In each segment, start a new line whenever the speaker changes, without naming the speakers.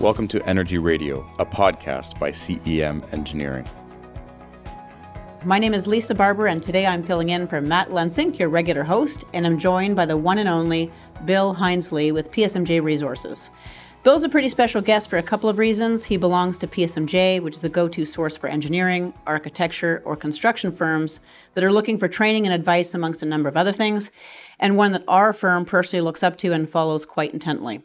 Welcome to Energy Radio, a podcast by CEM Engineering.
My name is Lisa Barber, and today I'm filling in for Matt Lensink, your regular host, and I'm joined by the one and only Bill Hinesley with PSMJ Resources. Bill's a pretty special guest for a couple of reasons. He belongs to PSMJ, which is a go to source for engineering, architecture, or construction firms that are looking for training and advice, amongst a number of other things, and one that our firm personally looks up to and follows quite intently.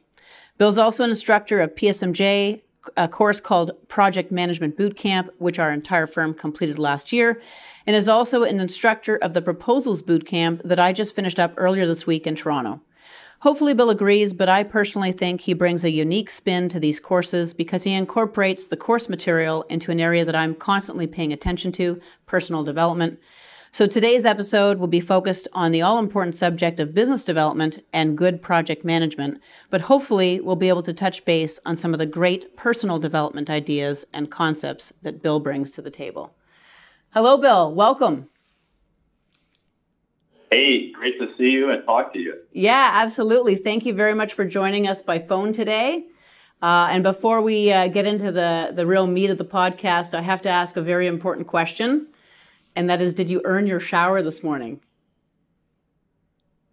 Bill's also an instructor of PSMJ, a course called Project Management Bootcamp, which our entire firm completed last year, and is also an instructor of the Proposals Bootcamp that I just finished up earlier this week in Toronto. Hopefully, Bill agrees, but I personally think he brings a unique spin to these courses because he incorporates the course material into an area that I'm constantly paying attention to personal development. So today's episode will be focused on the all important subject of business development and good project management, but hopefully we'll be able to touch base on some of the great personal development ideas and concepts that Bill brings to the table. Hello, Bill. Welcome.
Hey, great to see you and talk to you.
Yeah, absolutely. Thank you very much for joining us by phone today. Uh, and before we uh, get into the, the real meat of the podcast, I have to ask a very important question and that is, did you earn your shower this morning?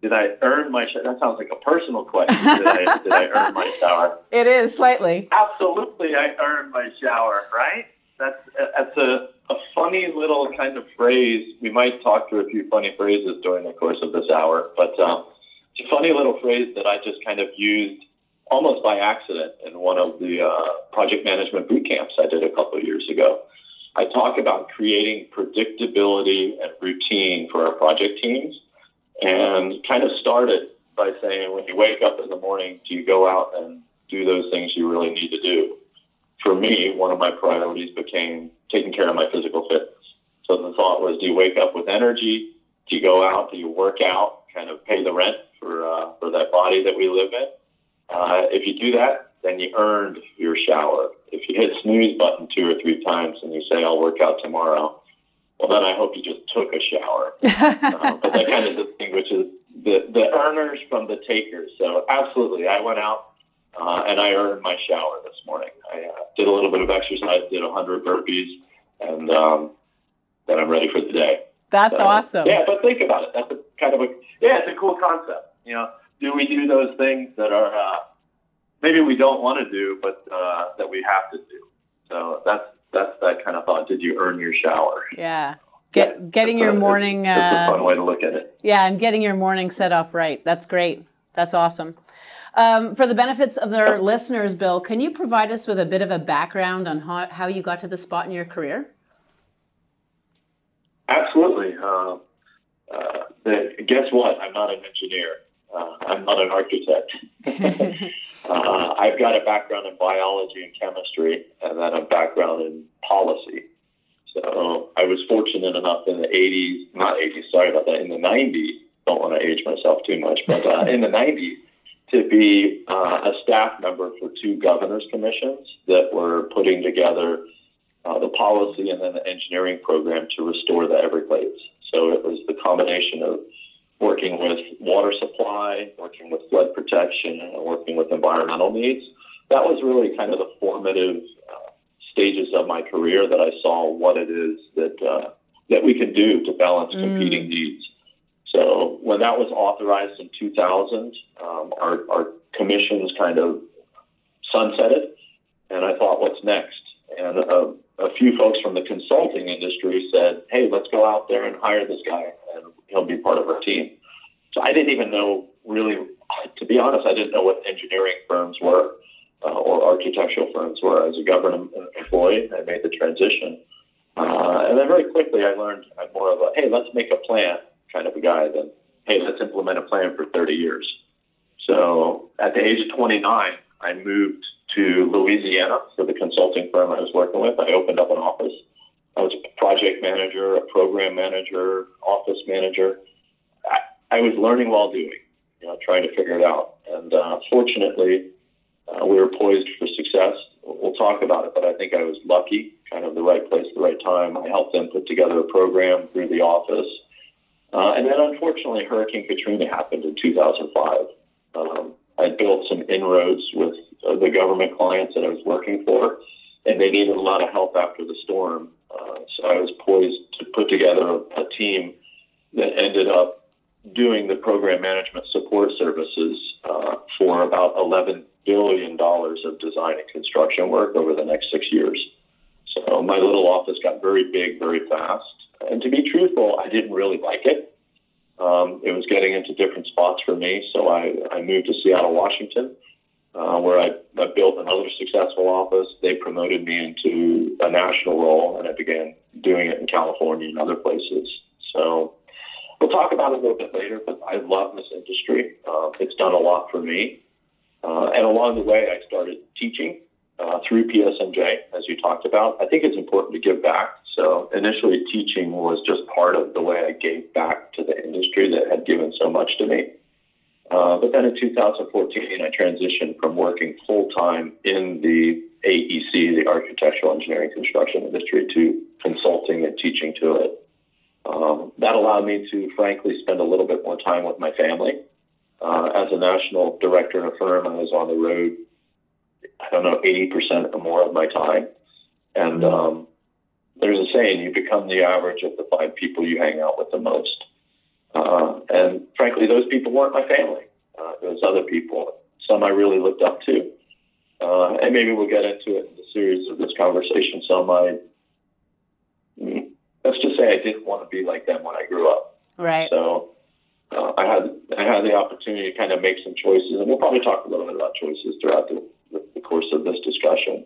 Did I earn my shower? That sounds like a personal question. Did I, did I earn my shower?
It is slightly.
Absolutely, I earned my shower. Right? That's that's a, a funny little kind of phrase. We might talk through a few funny phrases during the course of this hour, but um, it's a funny little phrase that I just kind of used almost by accident in one of the uh, project management boot camps I did a couple of years ago. I talk about creating predictability and routine for our project teams and kind of started by saying when you wake up in the morning, do you go out and do those things you really need to do? For me, one of my priorities became taking care of my physical fitness. So the thought was, do you wake up with energy? Do you go out? Do you work out? Kind of pay the rent for uh, for that body that we live in. Uh, if you do that, then you earned your shower. If you hit snooze button two or three times and you say, I'll work out tomorrow, well, then I hope you just took a shower. uh, but that kind of distinguishes the, the earners from the takers. So, absolutely, I went out uh, and I earned my shower this morning. I uh, did a little bit of exercise, did 100 burpees, and um, then I'm ready for the day.
That's so, awesome.
Yeah, but think about it. That's a kind of a, yeah, it's a cool concept. You know, do we do those things that are, uh, maybe we don't want to do, but uh, that we have to do. So that's that's that kind of thought. Did you earn your shower?
Yeah. Get, yeah, getting your a, morning.
That's uh, a fun way to look at it.
Yeah, and getting your morning set off right. That's great. That's awesome. Um, for the benefits of our listeners, Bill, can you provide us with a bit of a background on how, how you got to the spot in your career?
Absolutely. Uh, uh, guess what? I'm not an engineer. Uh, I'm not an architect. Uh, I've got a background in biology and chemistry, and then a background in policy. So I was fortunate enough in the 80s, not 80s, sorry about that, in the 90s, don't want to age myself too much, but uh, in the 90s, to be uh, a staff member for two governors commissions that were putting together uh, the policy and then the engineering program to restore the Everglades. So it was the combination of working with water supply, working with flood protection, and working with environmental needs. That was really kind of the formative uh, stages of my career that I saw what it is that uh, that we can do to balance mm. competing needs. So when that was authorized in 2000, um, our, our commissions kind of sunsetted, and I thought, what's next? And uh, a few folks from the consulting industry said, hey, let's go out there and hire this guy he'll be part of our team. So I didn't even know really, to be honest, I didn't know what engineering firms were uh, or architectural firms were. As a government employee, I made the transition. Uh, and then very quickly I learned I'm more of a, hey, let's make a plan kind of a guy than, hey, let's implement a plan for 30 years. So at the age of 29, I moved to Louisiana for the consulting firm I was working with. I opened up an office I was a project manager, a program manager, office manager. I, I was learning while doing, you know, trying to figure it out. And uh, fortunately, uh, we were poised for success. We'll talk about it, but I think I was lucky, kind of the right place, the right time. I helped them put together a program through the office. Uh, and then unfortunately, Hurricane Katrina happened in 2005. Um, I built some inroads with of the government clients that I was working for, and they needed a lot of help after the storm. Uh, so I was poised to put together a, team that ended up doing the program management support services uh, for about $11 billion of design and construction work over the next six years. So my little office got very big very fast. And to be truthful, I didn't really like it. Um, it was getting into different spots for me. So I, I moved to Seattle, Washington, uh, where I, I built another successful office. They promoted me into a national role, and I began doing it in California and other places. So we'll talk about it a little bit later, but I love this industry. Uh, it's done a lot for me. Uh, and along the way, I started teaching uh, through PSMJ, as you talked about. I think it's important to give back. So initially, teaching was just part of the way I gave back to the industry that had given so much to me. Uh, but then in 2014, I transitioned from working full time in the AEC, the architectural engineering construction industry, to consulting and teaching to it. Um, that allowed me to, frankly, spend a little bit more time with my family. Uh, as a national director in a firm, I was on the road, I don't know, 80% or more of my time. And mm-hmm. um, there's a saying, you become the average of the five people you hang out with the most. Uh, and frankly, those people weren't my family. Uh, it was other people, some I really looked up to. Uh, and maybe we'll get into it in the series of this conversation. Some I, mm, let's just say I didn't want to be like them when I grew up.
Right.
So uh, I had I had the opportunity to kind of make some choices, and we'll probably talk a little bit about choices throughout the, the course of this discussion.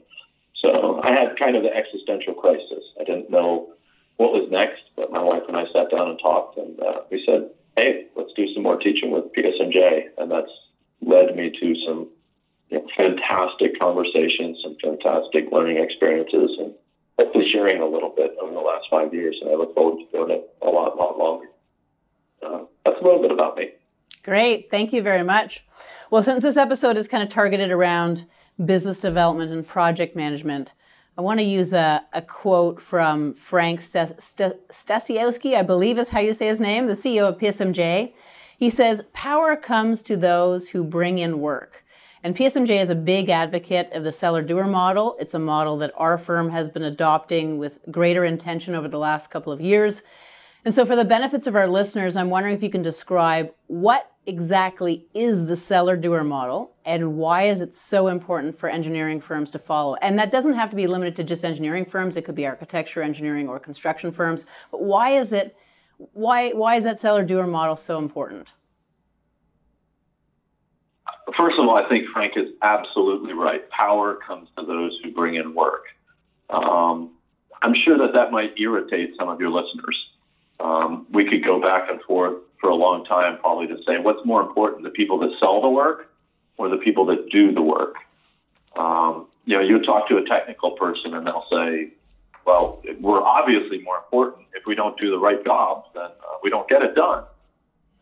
So I had kind of the existential crisis. I didn't know what was next, but my wife and I sat down and talked, and uh, we said, "Hey, let's do some more teaching with PSMJ," and that's led me to some you know, fantastic conversations, some fantastic learning experiences, and hopefully sharing a little bit over the last five years. And I look forward to doing it a lot, lot longer. Uh, that's a little bit about me.
Great, thank you very much. Well, since this episode is kind of targeted around business development and project management. I want to use a, a quote from Frank Stasiowski, I believe is how you say his name, the CEO of PSMJ. He says, Power comes to those who bring in work. And PSMJ is a big advocate of the seller doer model. It's a model that our firm has been adopting with greater intention over the last couple of years. And so, for the benefits of our listeners, I'm wondering if you can describe what exactly is the seller doer model and why is it so important for engineering firms to follow? And that doesn't have to be limited to just engineering firms, it could be architecture, engineering, or construction firms. But why is it why why is that seller doer model so important?
First of all, I think Frank is absolutely right. Power comes to those who bring in work. Um, I'm sure that that might irritate some of your listeners. Um, we could go back and forth for a long time, probably to say what's more important, the people that sell the work or the people that do the work. Um, you know, you talk to a technical person and they'll say, well, we're obviously more important. If we don't do the right job, then uh, we don't get it done.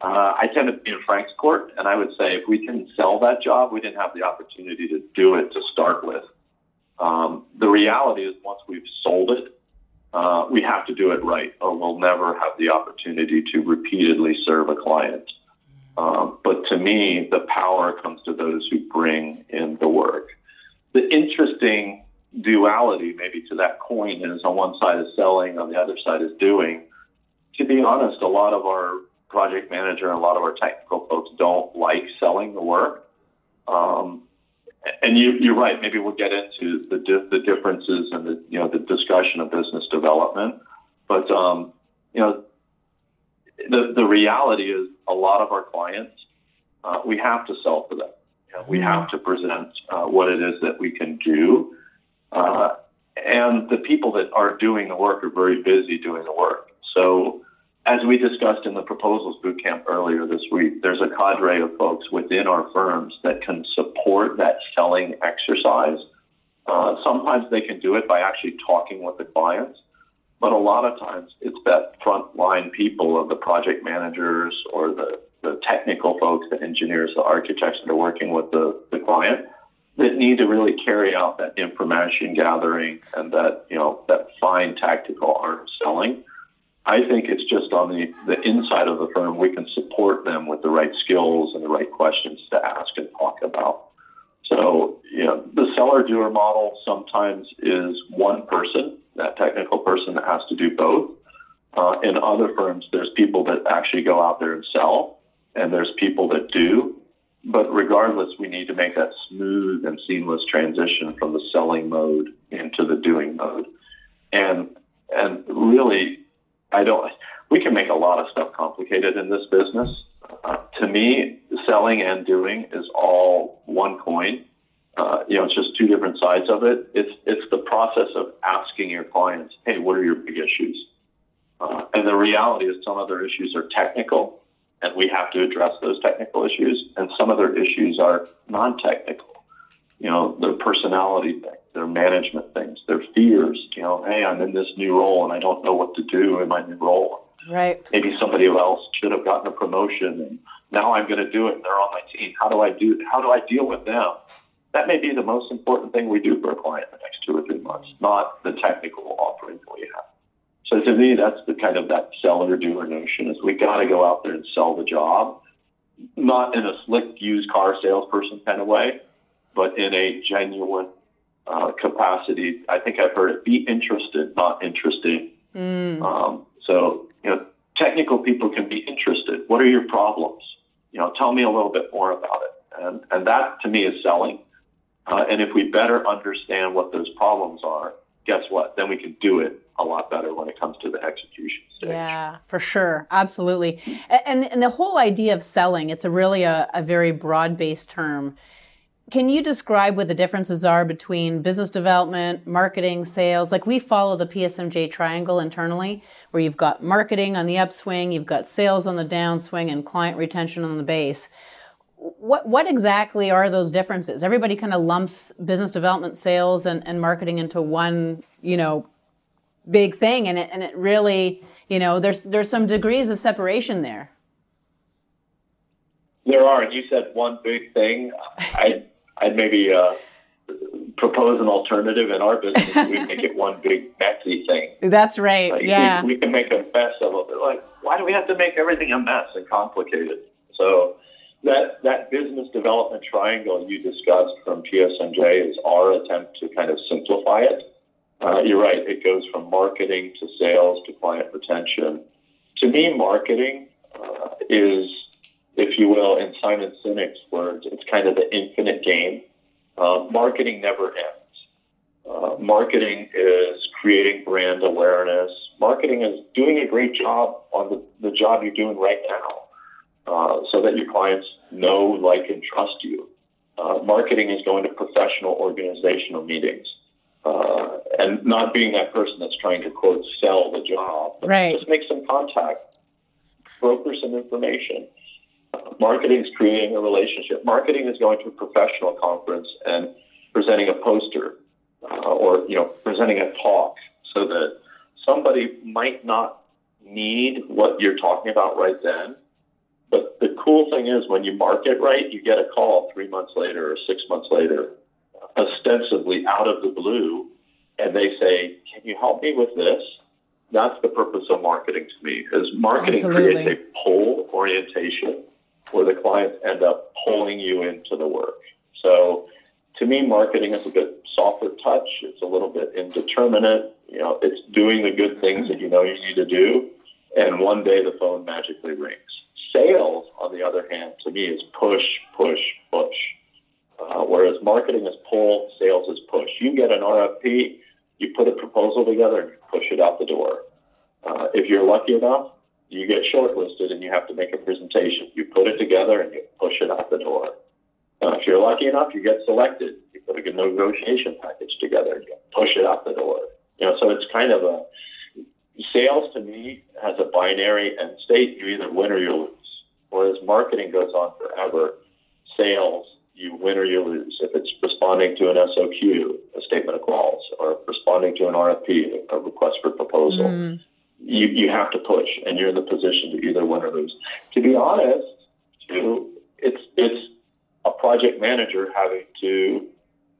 Uh, I tend to be in Frank's court, and I would say if we didn't sell that job, we didn't have the opportunity to do it to start with. Um, the reality is, once we've sold it, uh, we have to do it right, or we'll never have the opportunity to repeatedly serve a client. Um, but to me, the power comes to those who bring in the work. The interesting duality, maybe to that coin, is on one side is selling, on the other side is doing. To be honest, a lot of our project manager and a lot of our technical folks don't like selling the work. Um, and you, you're right. Maybe we'll get into the di- the differences and the you know the discussion of business development. But um, you know, the the reality is a lot of our clients uh, we have to sell for them. You know, we mm-hmm. have to present uh, what it is that we can do. Uh, and the people that are doing the work are very busy doing the work. So as we discussed in the proposals bootcamp earlier this week, there's a cadre of folks within our firms that can support that selling exercise. Uh, sometimes they can do it by actually talking with the clients, but a lot of times it's that frontline people of the project managers or the, the technical folks, the engineers, the architects that are working with the, the client that need to really carry out that information gathering and that, you know, that fine tactical art of selling I think it's just on the, the inside of the firm, we can support them with the right skills and the right questions to ask and talk about. So, you know, the seller doer model sometimes is one person, that technical person that has to do both. Uh, in other firms, there's people that actually go out there and sell, and there's people that do. But regardless, we need to make that smooth and seamless transition from the selling mode into the doing mode. And and really, I don't. We can make a lot of stuff complicated in this business. Uh, to me, selling and doing is all one coin. Uh, you know, it's just two different sides of it. It's it's the process of asking your clients, "Hey, what are your big issues?" Uh, and the reality is, some other issues are technical, and we have to address those technical issues. And some other issues are non-technical. You know, their personality things, their management things, their fears. You know, hey, I'm in this new role and I don't know what to do in my new role.
Right.
Maybe somebody else should have gotten a promotion, and now I'm going to do it, and they're on my team. How do I do? How do I deal with them? That may be the most important thing we do for a client in the next two or three months, not the technical offering that we have. So to me, that's the kind of that seller doer notion is we got to go out there and sell the job, not in a slick used car salesperson kind of way, but in a genuine uh, capacity. I think I've heard it: be interested, not interesting. Mm. Um, so you know, technical people can be interested. What are your problems? You know, tell me a little bit more about it, and and that to me is selling. Uh, and if we better understand what those problems are, guess what? Then we can do it a lot better when it comes to the execution stage.
Yeah, for sure. Absolutely. And, and the whole idea of selling, it's a really a, a very broad based term. Can you describe what the differences are between business development, marketing, sales? Like we follow the PSMJ triangle internally, where you've got marketing on the upswing, you've got sales on the downswing, and client retention on the base what what exactly are those differences? Everybody kind of lumps business development, sales, and, and marketing into one, you know, big thing, and it and it really, you know, there's there's some degrees of separation there.
There are, and you said one big thing. I I'd maybe uh, propose an alternative in our business. we make it one big messy thing.
That's right. Like yeah,
we, we can make a mess of it. Like, why do we have to make everything a mess and complicated? So that that business development triangle you discussed from PSMJ is our attempt to kind of simplify it. Uh, you're right; it goes from marketing to sales to client retention. To me, marketing uh, is, if you will, in Simon Sinek's words, it's kind of the infinite game. Uh, marketing never ends. Uh, marketing is creating brand awareness. Marketing is doing a great job on the, the job you're doing right now. Uh, so that your clients know, like, and trust you. Uh, marketing is going to professional organizational meetings uh, and not being that person that's trying to quote sell the job.
Right.
Just make some contact, broker some information. Marketing is creating a relationship. Marketing is going to a professional conference and presenting a poster uh, or you know presenting a talk so that somebody might not need what you're talking about right then but the cool thing is when you market right, you get a call three months later or six months later, ostensibly out of the blue, and they say, "Can you help me with this?" That's the purpose of marketing to me. Is marketing Absolutely. creates a pull orientation where the clients end up pulling you into the work. So, to me, marketing is a bit softer touch. It's a little bit indeterminate. You know, it's doing the good things that you know you need to do, and one day the phone magically rings. Sales, on the other hand, to me is push, push, push. Uh, whereas marketing is pull, sales is push. You get an RFP, you put a proposal together and you push it out the door. Uh, if you're lucky enough, you get shortlisted and you have to make a presentation. You put it together and you push it out the door. Uh, if you're lucky enough, you get selected. You put a good negotiation package together and you push it out the door. You know, so it's kind of a sales to me has a binary end state. You either win or you lose. Whereas marketing goes on forever. Sales, you win or you lose. If it's responding to an SOQ, a statement of quals, or responding to an RFP, a request for proposal, mm. You, you have to push, and you're in the position to either win or lose. To be honest, too, it's it's a project manager having to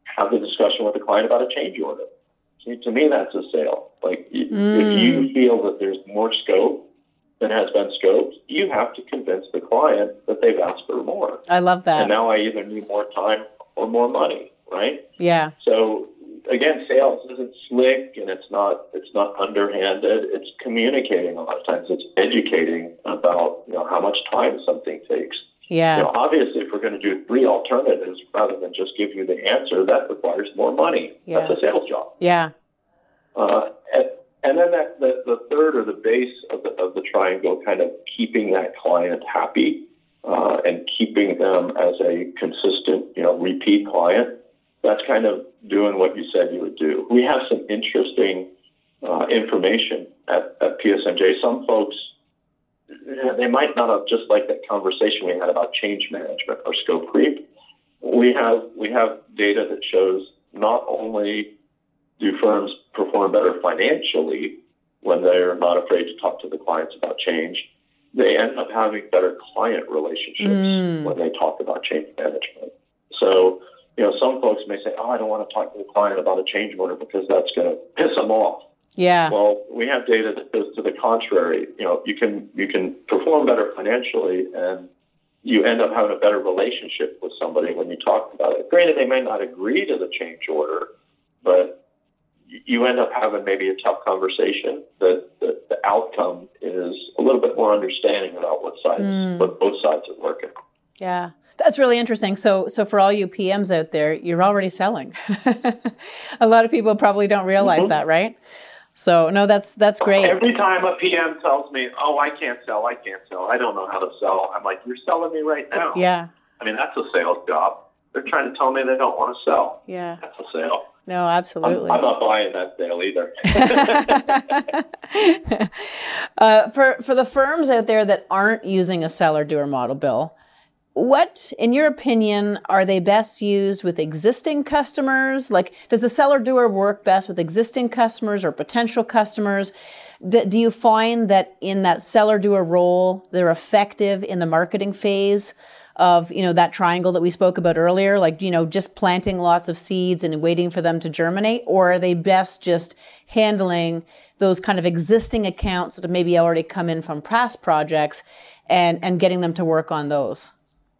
have the discussion with the client about a change order. See, to me, that's a sale. Like mm. if you feel that there's more scope than has been scoped, you have to convince the client that they've asked for more.
I love that.
And now I either need more time or more money, right?
Yeah.
So again, sales isn't slick and it's not it's not underhanded. It's communicating a lot of times. It's educating about you know how much time something takes.
Yeah.
You know, obviously, if we're going to do three alternatives rather than just give you the answer, that requires more money.
Yeah.
That's a sales job.
Yeah.
Uh, and, and then that the, the third or the base of the, of the triangle, kind of keeping that client happy uh, and keeping them as a consistent, you know, repeat client. That's kind of doing what you said you would do. We have some interesting uh, information at, at PSMJ. Some folks they might not have just like that conversation we had about change management or scope creep. We have we have data that shows not only do firms perform better financially when they're not afraid to talk to the clients about change, they end up having better client relationships
Mm.
when they talk about change management. So, you know, some folks may say, "Oh, I don't want to talk to the client about a change order because that's going to piss them off."
Yeah.
Well, we have data that goes to the contrary. You know, you can you can perform better financially, and you end up having a better relationship with somebody when you talk about it. Granted, they may not agree to the change order, but you end up having maybe a tough conversation. That the, the outcome is a little bit more understanding about what sides,
Mm.
what both sides are working.
Yeah. That's really interesting. So, so for all you PMs out there, you're already selling. a lot of people probably don't realize
Mhm.
that, right? So, no, that's that's great.
Every time a PM tells me, "Oh, I can't sell, I can't sell, I don't know how to sell," I'm like, "You're selling me right now."
Yeah.
I mean, that's a sales job. They're trying to tell me they don't want to sell.
Yeah.
That's a sale.
No,
I'm,
absolutely.
I'm not buying that sale either.
uh, for for the firms out there that aren't using a seller doer model, Bill, what, in your opinion, are they best used with existing customers? Like, does the seller doer work best with existing customers or potential customers? D- do you find that in that seller doer role, they're effective in the marketing phase? Of you know that triangle that we spoke about earlier, like you know just planting lots of seeds and waiting for them to germinate, or are they best just handling those kind of existing accounts that maybe already come in from past projects and and getting them to work on those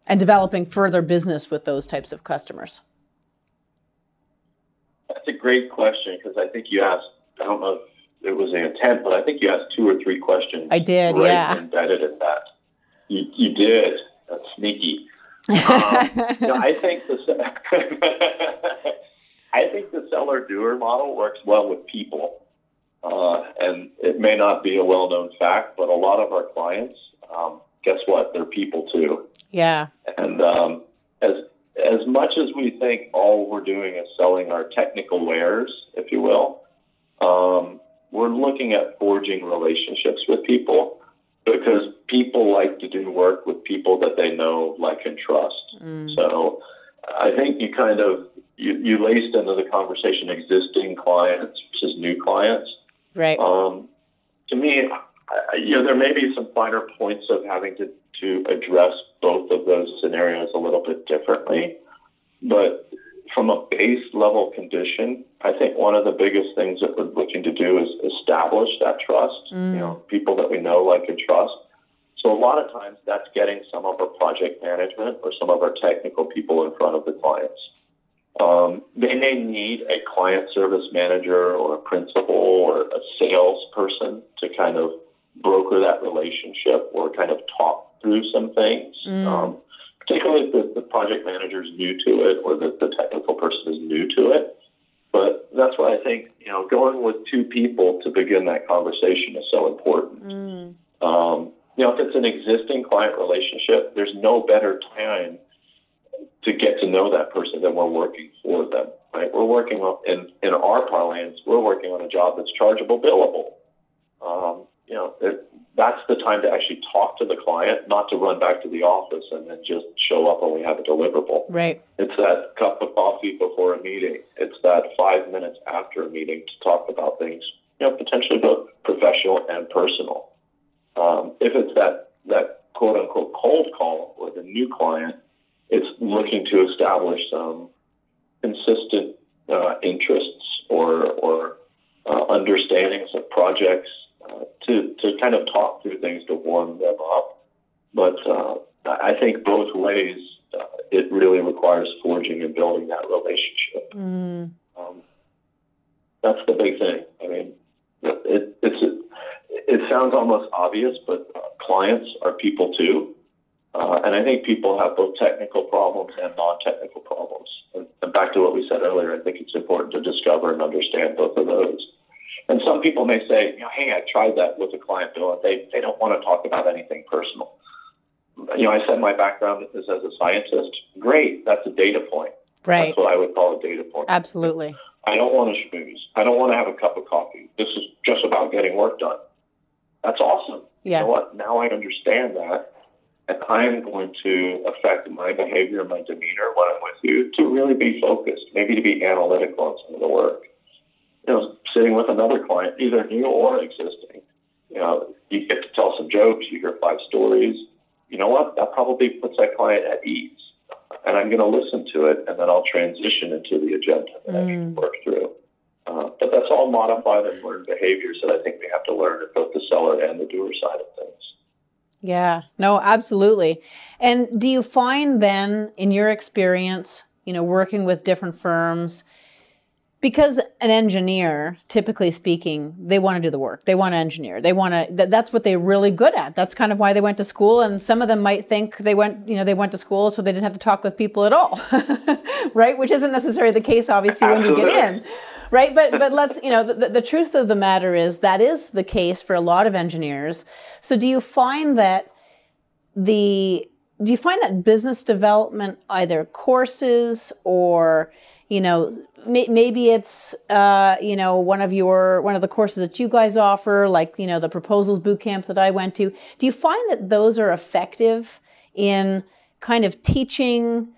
and developing further business with those types of customers?
That's a great question because I think you asked. I don't know if it was the intent, but I think you asked two or three questions.
I did,
right
yeah.
Embedded in that. You, you did. That's sneaky. Um, no, I think the I think the seller doer model works well with people, uh, and it may not be a well known fact, but a lot of our clients, um, guess what? They're people too,
yeah,
and um, as as much as we think all we're doing is selling our technical wares, if you will, um, we're looking at forging relationships with people because people like to do work with people that they know, like, and trust.
Mm.
So I think you kind of you, you laced into the conversation existing clients versus new clients.
right,
Um, to me, you know, there may be some finer points of having to, to address both of those scenarios a little bit differently. But from a base level condition, I think one of the biggest things that we're looking to do is establish that trust,
Mm.
you know, people that we know, like, and trust. So a lot of times that's getting some of our project management or some of our technical people in front of the clients. Um, they may need a client service manager or a principal or a salesperson to kind of broker that relationship or kind of talk through some things.
Mm.
Um, particularly if the, the project manager is new to it or the, the technical person is new to it. But that's why I think you know going with two people to begin that conversation is so important.
Mm.
Um, you know, if it's an existing client relationship, there's no better time to get to know that person than we're working for them. Right? We're working on in in our parlance, we're working on a job that's chargeable, billable. Um, you know, it, that's the time to actually talk to the client, not to run back to the office and then just show up when we have a deliverable.
right,
It's that cup of coffee before a meeting. It's that five minutes after a meeting to talk about things, you know, potentially both professional and personal. Um, if it's that that quote unquote cold call with a new client, it's looking to establish some consistent uh, interests or or uh, understandings of projects uh, to to kind of talk through things to warm them up. But uh, I think both ways, uh, it really requires forging and building that relationship. Mm. Um, that's the big thing. I mean, it, it's it sounds almost obvious, but clients are people too. Uh, and I think people have both technical problems and non-technical problems. And, and, back to what we said earlier, I think it's important to discover and understand both of those. And some people may say, you know, hey, I tried that with a client, Bill, and they, they don't want to talk about anything personal. You know, I said my background is as a scientist. Great, that's a data point.
Right.
That's what I would call a data point.
Absolutely.
I don't want to schmooze. I don't want to have a cup of coffee. This is just about getting work done. That's awesome.
Yeah.
You know what? Now I understand that. And I'm going to affect my behavior, my demeanor when I'm with you to really be focused, maybe to be analytical on some of the work. You know, sitting with another client, either new or existing, you know, you get to tell some jokes, you hear five stories. You know what? That probably puts that client at ease. And I'm going to listen to it, and then I'll transition into the agenda that mm. I can work through. Uh, but that's all modified and learned behaviors that I think we have to learn at both the seller and the doer side of things.
Yeah, no, absolutely. And do you find then, in your experience, you know, working with different firms, because an engineer, typically speaking, they want to do the work. They want to engineer. They want to. Th- that's what they're really good at. That's kind of why they went to school. And some of them might think they went, you know, they went to school so they didn't have to talk with people at all, right? Which isn't necessarily the case, obviously, when you get in right but but let's you know the, the truth of the matter is that is the case for a lot of engineers so do you find that the do you find that business development either courses or you know may, maybe it's uh, you know one of your one of the courses that you guys offer like you know the proposals boot camp that i went to do you find that those are effective in kind of teaching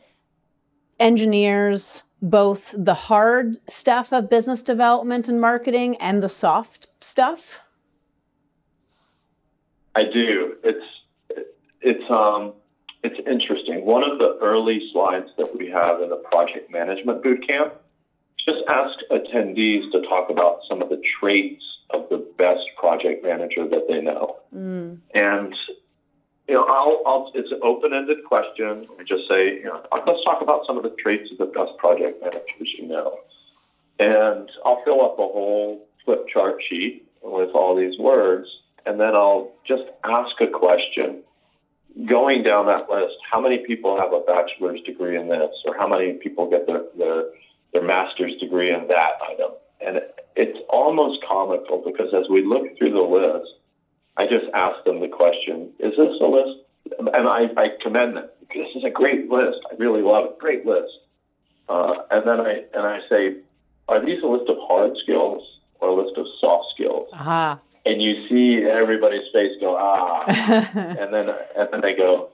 engineers both the hard stuff of business development and marketing and the soft stuff?
I do. It's it's um it's interesting. One of the early slides that we have in the project management boot camp just ask attendees to talk about some of the traits of the best project manager that they know. Mm. And you know, I'll, I'll, it's an open-ended question. I just say, you know, let's talk about some of the traits of the best project managers you know. And I'll fill up a whole flip chart sheet with all these words, and then I'll just ask a question. Going down that list, how many people have a bachelor's degree in this, or how many people get their their, their master's degree in that item? And it's almost comical because as we look through the list, I just ask them the question, is this a list? And I, I commend them. This is a great list. I really love it. Great list. Uh, and then I and I say, are these a list of hard skills or a list of soft skills?
Uh-huh.
And you see everybody's face go ah, and then and then they go.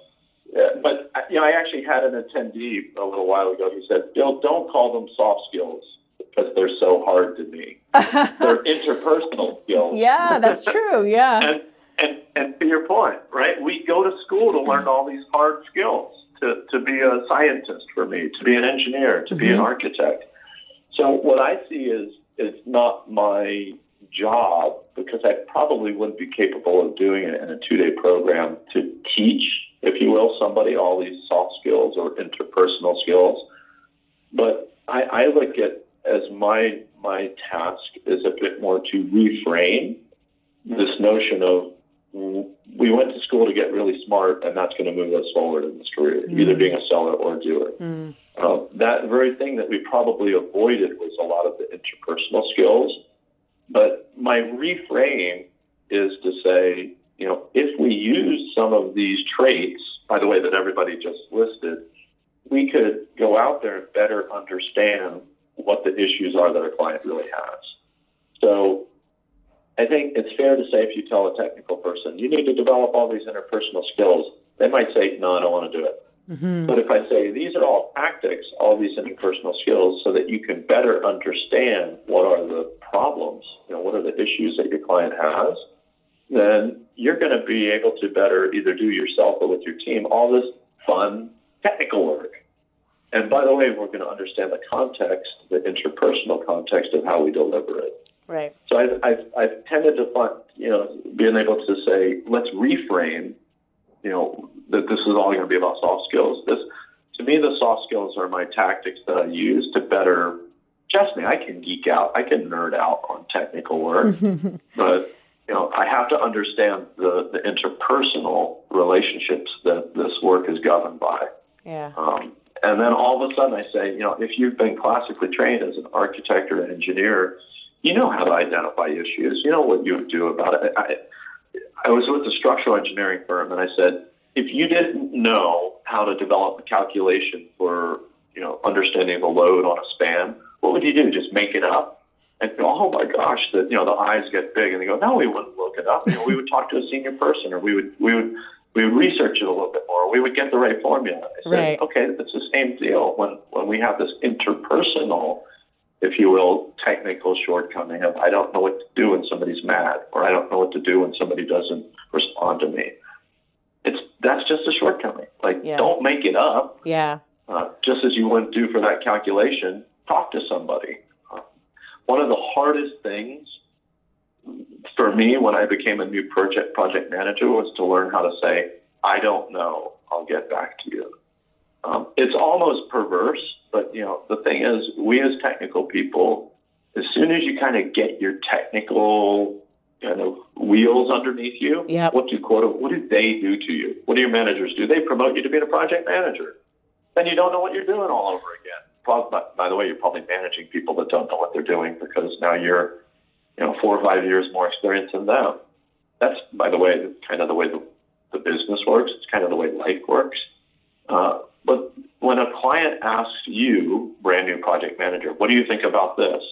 Yeah, but you know, I actually had an attendee a little while ago. He said, "Bill, don't call them soft skills because they're so hard to me. they're interpersonal skills."
Yeah, that's true. Yeah.
and, and and to your point, right? We go to school to learn all these hard skills to, to be a scientist for me, to be an engineer, to mm-hmm. be an mm-hmm. architect. So what I see is it's not my job because I probably wouldn't be capable of doing it in a two day program to teach, if you will, somebody all these soft skills or interpersonal skills. But I, I look at as my my task is a bit more to reframe this notion of we went to school to get really smart, and that's going to move us forward in this career, mm. either being a seller or a doer. Mm. Uh, that very thing that we probably avoided was a lot of the interpersonal skills. But my reframe is to say, you know, if we use some of these traits, by the way, that everybody just listed, we could go out there and better understand what the issues are that a client really has. So I think it's fair to say if you tell a technical person, you need to develop all these interpersonal skills, they might say, no, I don't want to do it. Mm-hmm. But if I say these are all tactics, all these interpersonal skills, so that you can better understand what are the problems, you know, what are the issues that your client has, then you're going to be able to better either do yourself or with your team all this fun technical work. And by the way, we're going to understand the context, the interpersonal context of how we deliver it.
Right.
So I've, I've, I've tended to find, you know, being able to say, let's reframe, you know, that this is all going to be about soft skills. This, to me, the soft skills are my tactics that I use to better. Trust me, I can geek out, I can nerd out on technical work, but you know, I have to understand the, the interpersonal relationships that this work is governed by.
Yeah.
Um, and then all of a sudden, I say, you know, if you've been classically trained as an architect or an engineer, you know how to identify issues. You know what you would do about it. I, I was with a structural engineering firm, and I said, if you didn't know how to develop a calculation for, you know, understanding the load on a span, what would you do? Just make it up? And oh my gosh, the you know the eyes get big, and they go, no, we wouldn't look it up. You know, we would talk to a senior person, or we would we would we would research it a little bit more. We would get the right formula. I said,
Right.
okay, it's the same deal when when we have this interpersonal, if you will, technical shortcoming of I don't know what to do when somebody's mad, or I don't know what to do when somebody doesn't respond to me. It's that's just a shortcoming. Like
Yeah.
don't make it up.
Yeah.
Uh, just as you wouldn't do for that calculation, talk to somebody. One of the hardest things for me when I became a new project project manager was to learn how to say, "I don't know. I'll get back to you." Um, it's almost perverse, but you know the thing is, we as technical people, as soon as you kind of get your technical kind of wheels underneath you,
Yep.
what do quote what do they do to you? What do your managers do? They promote you to be a project manager and you don't know what you're doing all over again. By, by the way, you're probably managing people that don't know what they're doing because now you're, you know, four or five years more experience than them. That's, by the way, kind of the way the, the business works. It's kind of the way life works. Uh, but when a client asks you, brand new project manager, what do you think about this?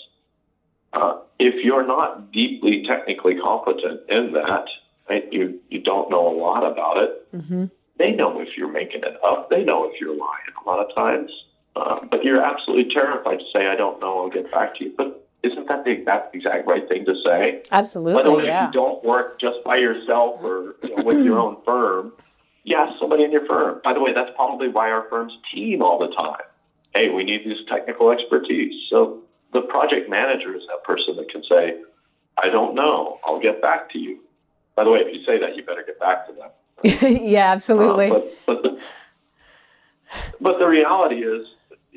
Uh, if you're not deeply technically competent in that, right, you, you don't know a lot about it,
Mm-hmm.
they know if you're making it up. They know if you're lying a lot of times. Uh, but you're absolutely terrified to say, I don't know, I'll get back to you. But isn't that the exact, exact right thing to say? Absolutely. By the way,
Absolutely.
if you don't work just by yourself or you know, with your own firm, you ask somebody in your firm. By the way, that's probably why our firms team all the time. Hey, we need this technical expertise. So the project manager is that person that can say, I don't know, I'll get back to you. By the way, if you say that, you better get back to them.
yeah. Absolutely.
Uh, but but the, but the reality is,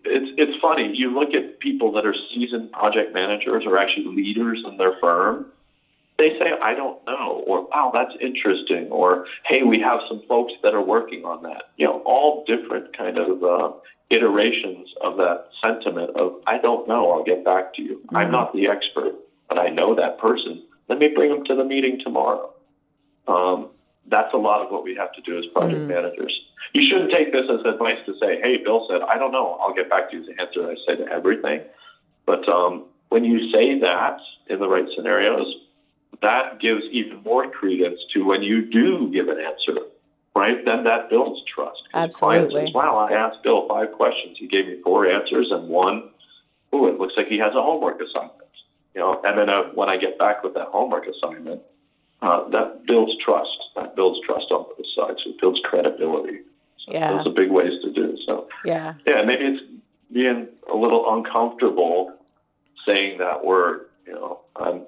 it's it's funny. You look at people that are seasoned project managers or actually leaders in their firm. They say, "I don't know," or "Wow, that's interesting," or "Hey, we have some folks that are working on that." You know, all different kind of uh, iterations of that sentiment of "I don't know. I'll get back to you. I'm
Mhm.
not the expert, but I know that person. Let me bring them to the meeting tomorrow." Um, that's a lot of what we have to do as project
Mm.
managers. You shouldn't take this as advice to say, "Hey, Bill said I don't know. I'll get back to you." The answer I say to everything. But um, when you say that in the right scenarios, that gives even more credence to when you do give an answer. Right? Then that builds trust.
Absolutely.
says, "Wow, I asked Bill five questions. He gave me four answers, and one, oh, it looks like he has a homework assignment." You know, and then uh, when I get back with that homework assignment, uh, that builds trust. That builds trust on both sides. It builds credibility. So
Yeah.
Those are big ways to do. So
yeah.
yeah, maybe it's being a little uncomfortable saying that word. You know, I'm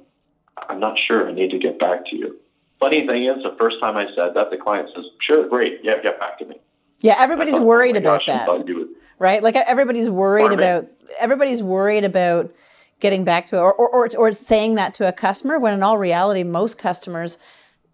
I'm not sure. I need to get back to you. Funny thing is, the first time I said that, the client says, "Sure, great, yeah, get back to me."
Yeah. Everybody's
thought, oh
worried
my
about
gosh,
that.
thought you would-
right? Like everybody's worried
Pardon me?
about everybody's worried about getting back to or, or or or saying that to a customer when in all reality most customers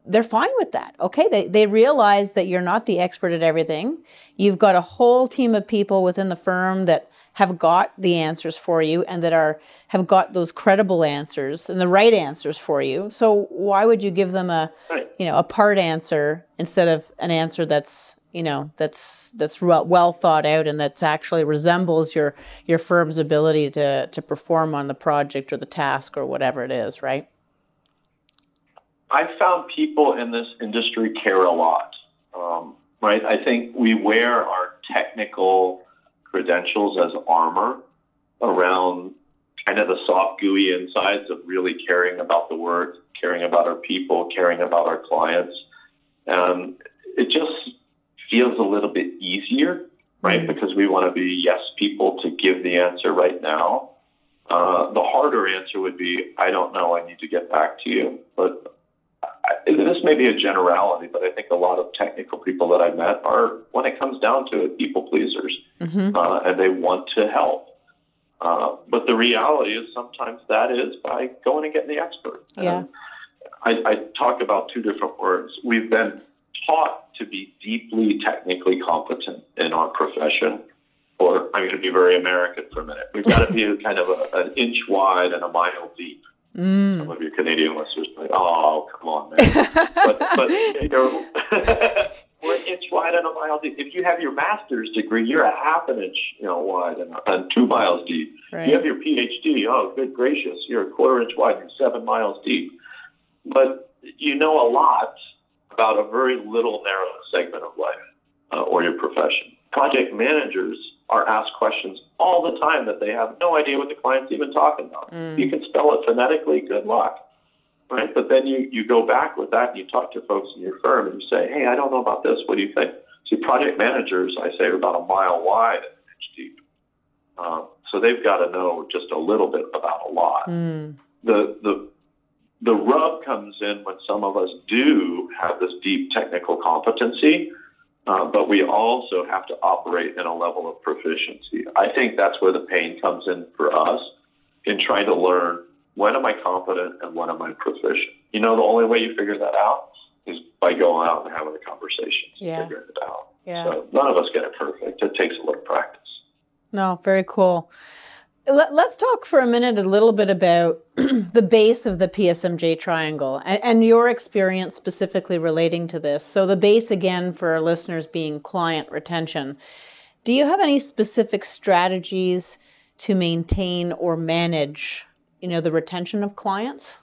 they're fine with that. Okay, they they realize that you're not the expert at everything. You've got a whole team of people within the firm that have got the answers for you and that are have got those credible answers and the right answers for you. So why would you give them a
Right.
you know a part answer instead of an answer that's you know that's that's well, thought out and that's actually resembles your your firm's ability to to perform on the project or the task or whatever it is right
I found people in this industry care a lot. Um, right? I think we wear our technical credentials as armor around kind of the soft, gooey insides of really caring about the work, caring about our people, caring about our clients. And it just feels a little bit easier, right?
Mhm.
Because we want to be yes people to give the answer right now. Uh, the harder answer would be, I don't know, I need to get back to you. But I, this may be a generality, but I think a lot of technical people that I've met are, when it comes down to it, people pleasers. mm-hmm. uh, and they want to help. Uh, but the reality is sometimes that is by going and getting the expert.
Yeah.
I, I talk about two different words. We've been taught to be deeply technically competent in our profession, or I'm going to be very American for a minute. We've got to be kind of a, an inch wide and a mile deep. Mm. Some of your Canadian listeners are like, oh, come on, man. but, but you know, we're an inch wide and a mile deep. If you have your master's degree, you're a half an inch, you know, wide and, and two miles deep. Right. You have your PhD. Oh, good gracious, you're a quarter inch wide and seven miles deep. But you know a lot about a very little narrow segment of life uh, or your profession. Project managers are asked questions all the time that they have no idea what the client's even talking about. Mm. You can spell it phonetically, good luck. Right? But then you, you go back with that and you talk to folks in your firm and you say, hey, I don't know about this. What do you think? See, project managers, I say, are about a mile wide and an inch deep. Um, so they've got to know just a little bit about a lot. Mm. The, the, the rub comes in when some of us do have this deep technical competency uh, but we also have to operate in a level of proficiency. I think that's where the pain comes in for us in trying to learn when am I competent and when am I proficient. You know, the only way you figure that out is by going out and having the conversations yeah. and figuring it out. Yeah. So none of us get it perfect. It takes a little practice.
No, very cool. Let, us talk for a minute a little bit about the base of the PSMJ triangle and, and, your experience specifically relating to this. So, the base again for our listeners being client retention. Do you have any specific strategies to maintain or manage, you know, the retention of clients?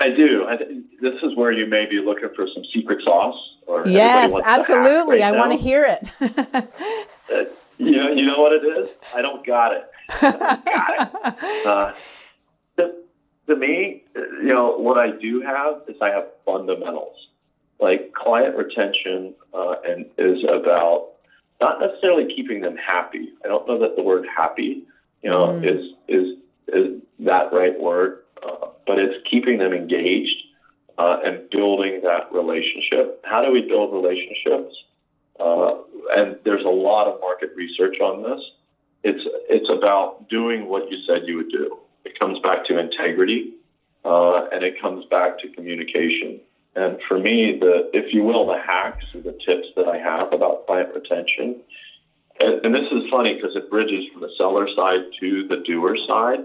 I do. I, this is where you may be looking for some secret sauce.
Or yes, absolutely. Right I want to hear it.
Uh, you know, you know what it is? I don't got it. got it. Uh, to, to me, you know, what I do have is I have fundamentals. Like client retention uh, and is about not necessarily keeping them happy. I don't know that the word happy, you know, mm. is is is that right word, uh, but it's keeping them engaged uh, and building that relationship. How do we build relationships? Uh, and there's a lot of market research on this. It's it's about doing what you said you would do. It comes back to integrity, uh, and it comes back to communication. And for me, the if you will, the hacks or the tips that I have about client retention, and, and this is funny because it bridges from the seller side to the doer side.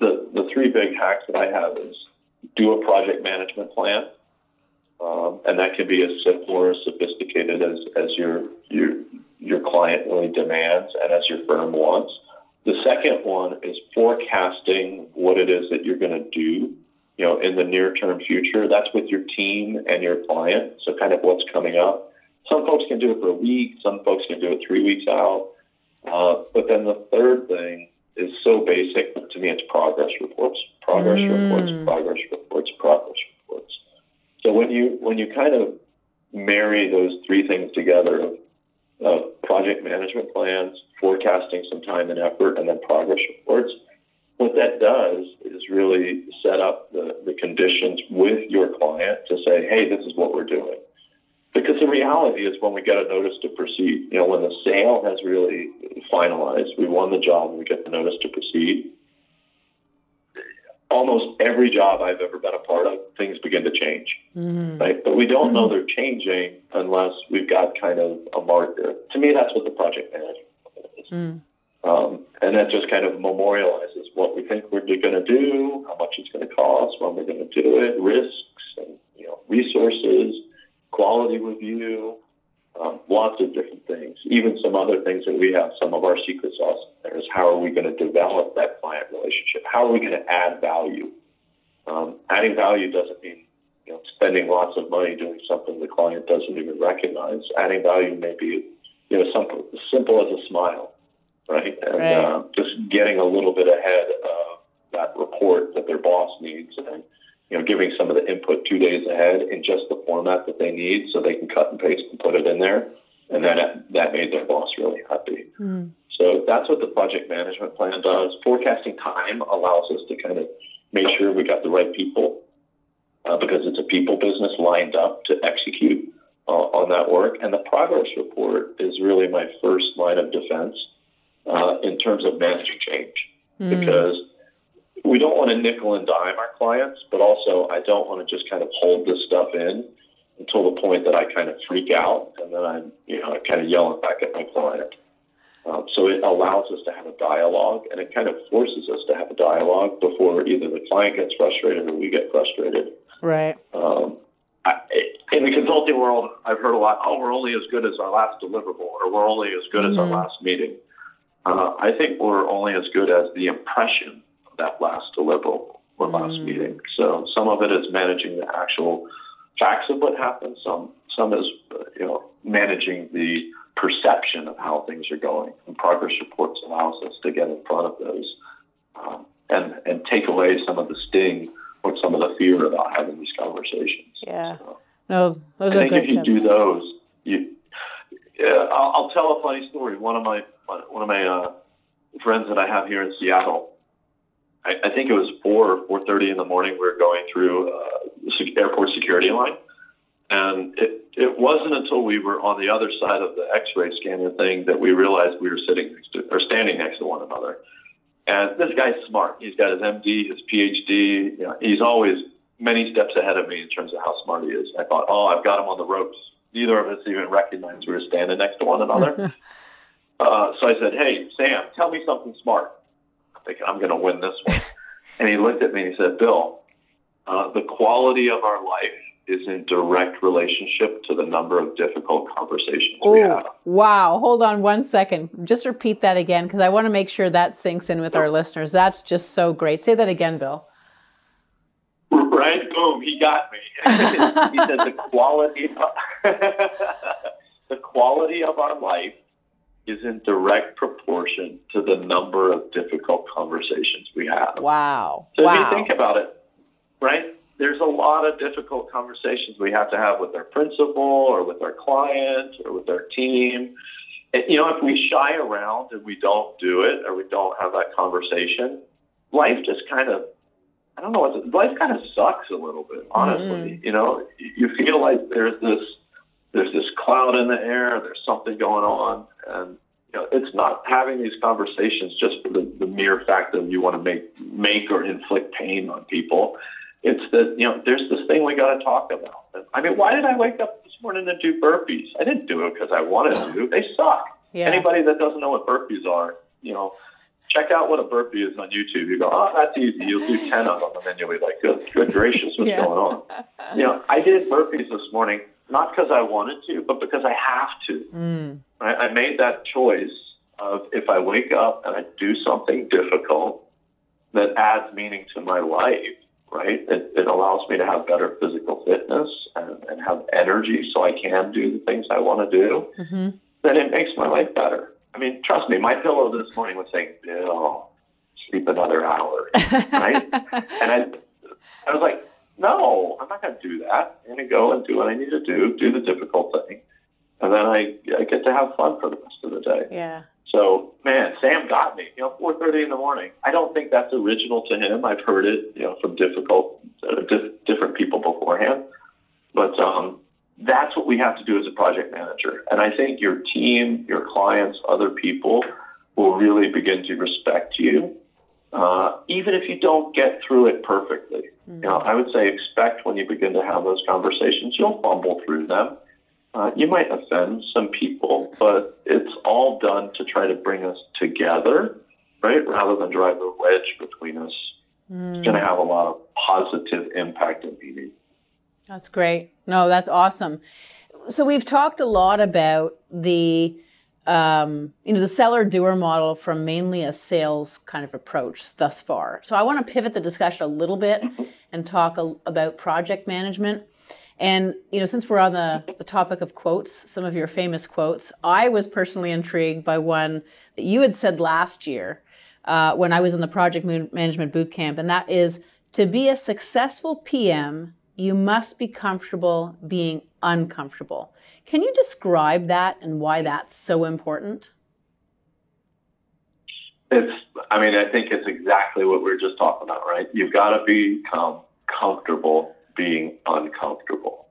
The the three big hacks that I have is do a project management plan um, and that can be as simple or as sophisticated as, as your, your, your client really demands and as your firm wants. The second one is forecasting what it is that you're going to do, you know, in the near term future. That's with your team and your client. So kind of what's coming up. Some folks can do it for a week. Some folks can do it three weeks out. Uh, but then the third thing is so basic. To me, it's progress reports, progress mm. reports, progress reports, progress reports. So when you when you kind of marry those three things together of, of project management plans, forecasting some time and effort, and then progress reports, what that does is really set up the, the conditions with your client to say, hey, this is what we're doing. Because the reality is when we get a notice to proceed, you know, when the sale has really finalized, we won the job and we get the notice to proceed, almost every job I've ever been a part of, things begin to change, mm-hmm. right? But we don't mm-hmm. know they're changing unless we've got kind of a marker. To me, that's what the project management is. Mm. Um, and that just kind of memorializes what we think we're going to do, how much it's going to cost, when we're going to do it, risks, and you know, resources, quality review, um, lots of different things. Even some other things that we have, some of our secret sauce there is how are we going to develop that client relationship? How are we going to add value? Um, adding value doesn't mean you know, spending lots of money doing something the client doesn't even recognize. Adding value may be you know simple, simple as a smile, right? And right. Uh, just getting a little bit ahead of that report that their boss needs and you know, giving some of the input two days ahead in just the format that they need so they can cut and paste and put it in there. And then that made their boss really happy. Mm. So that's what the project management plan does. Forecasting time allows us to kind of make sure we got the right people uh, because it's a people business lined up to execute uh, on that work. And the progress report is really my first line of defense uh, in terms of managing change mm. because we don't want to nickel and dime our clients, but also I don't want to just kind of hold this stuff in until the point that I kind of freak out and then I'm, you know, I kind of yelling back at my client. Um, so it allows us to have a dialogue and it kind of forces us to have a dialogue before either the client gets frustrated or we get frustrated.
Right. Um,
I, in the consulting world, I've heard a lot, oh, we're only as good as our last deliverable or we're only as good mm-hmm. as our mm-hmm. last meeting. Uh, I think we're only as good as the impression that last deliverable or last mm. meeting. So some of it is managing the actual facts of what happened. Some some is you know managing the perception of how things are going. And progress reports allows us to get in front of those um, and and take away some of the sting or some of the fear about having these conversations.
Yeah. So, no, those
I think if
you
do those, you. Yeah, I'll, I'll, tell a funny story. One of my one of my uh, friends that I have here in Seattle. I, I think it was four or four thirty in the morning. We were going through uh, airport security line, and it, it wasn't until we were on the other side of the X-ray scanner thing that we realized we were sitting next to, or standing next to one another. And this guy's smart. He's got his MD, his PhD. You know, he's always many steps ahead of me in terms of how smart he is. I thought, oh, I've got him on the ropes. Neither of us even recognized we were standing next to one another. uh, so I said, hey, Sam, tell me something smart. I'm thinking I'm going to win this one. and he looked at me and he said, Bill, uh, the quality of our life is in direct relationship to the number of difficult conversations Ooh, we have.
Wow. Hold on one second. Just repeat that again because I want to make sure that sinks in with our listeners. That's just so great. Say that again, Bill.
Right? Boom. He got me. he said the quality the quality of our life is in direct proportion to the number of difficult conversations we have.
Wow.
So
wow.
if you think about it, right? there's a lot of difficult conversations we have to have with our principal or with our client or with our team. And, you know, if we shy around and we don't do it or we don't have that conversation, life just kind of, I don't know. Life kind of sucks a little bit, honestly. Mm-hmm. You know, you feel like there's this, there's this cloud in the air, there's something going on, and you know, it's not having these conversations just for the, the mere fact that you want to make make or inflict pain on people. It's that, you know, there's this thing we got to talk about. I mean, why did I wake up this morning to do burpees? I didn't do it because I wanted to. They suck. Yeah. Anybody that doesn't know what burpees are, you know, check out what a burpee is on YouTube. You go, oh, that's easy. You'll do 10 of them, and then you'll be like, good, good gracious, what's yeah. going on? You know, I did burpees this morning, not because I wanted to, but because I have to. Mm. I, I made that choice of if I wake up and I do something difficult that adds meaning to my life, right? It, it allows me to have better physical fitness and, and have energy so I can do the things I want to do. Mm-hmm. Then it makes my life better. I mean, trust me, my pillow this morning was saying, Bill, sleep another hour, right? and I, I was like, no, I'm not going to do that. I'm going to go and do what I need to do, do the difficult thing. And then I, I get to have fun for the rest of the day.
Yeah.
So, man, Sam got me. You know, 4:30 in the morning. I don't think that's original to him. I've heard it, you know, from difficult, uh, different people beforehand. But um, that's what we have to do as a project manager. And I think your team, your clients, other people will really begin to respect you, uh, even if you don't get through it perfectly. Mm-hmm. You know, I would say expect when you begin to have those conversations, you'll fumble through them uh, you might offend some people, but it's all done to try to bring us together, right? Rather than drive a wedge between us. Mm. It's going to have a lot of positive impact in meeting.
That's great. No, that's awesome. So we've talked a lot about the um, you know the seller doer model from mainly a sales kind of approach thus far. So I want to pivot the discussion a little bit and talk a, about project management. And you know, since we're on the, the topic of quotes, some of your famous quotes, I was personally intrigued by one that you had said last year uh, when I was in the project management boot camp, and that is to be a successful PM, you must be comfortable being uncomfortable. Can you describe that and why that's so important?
It's, I mean, I think it's exactly what we are just talking about, right? You've got to become comfortable being uncomfortable.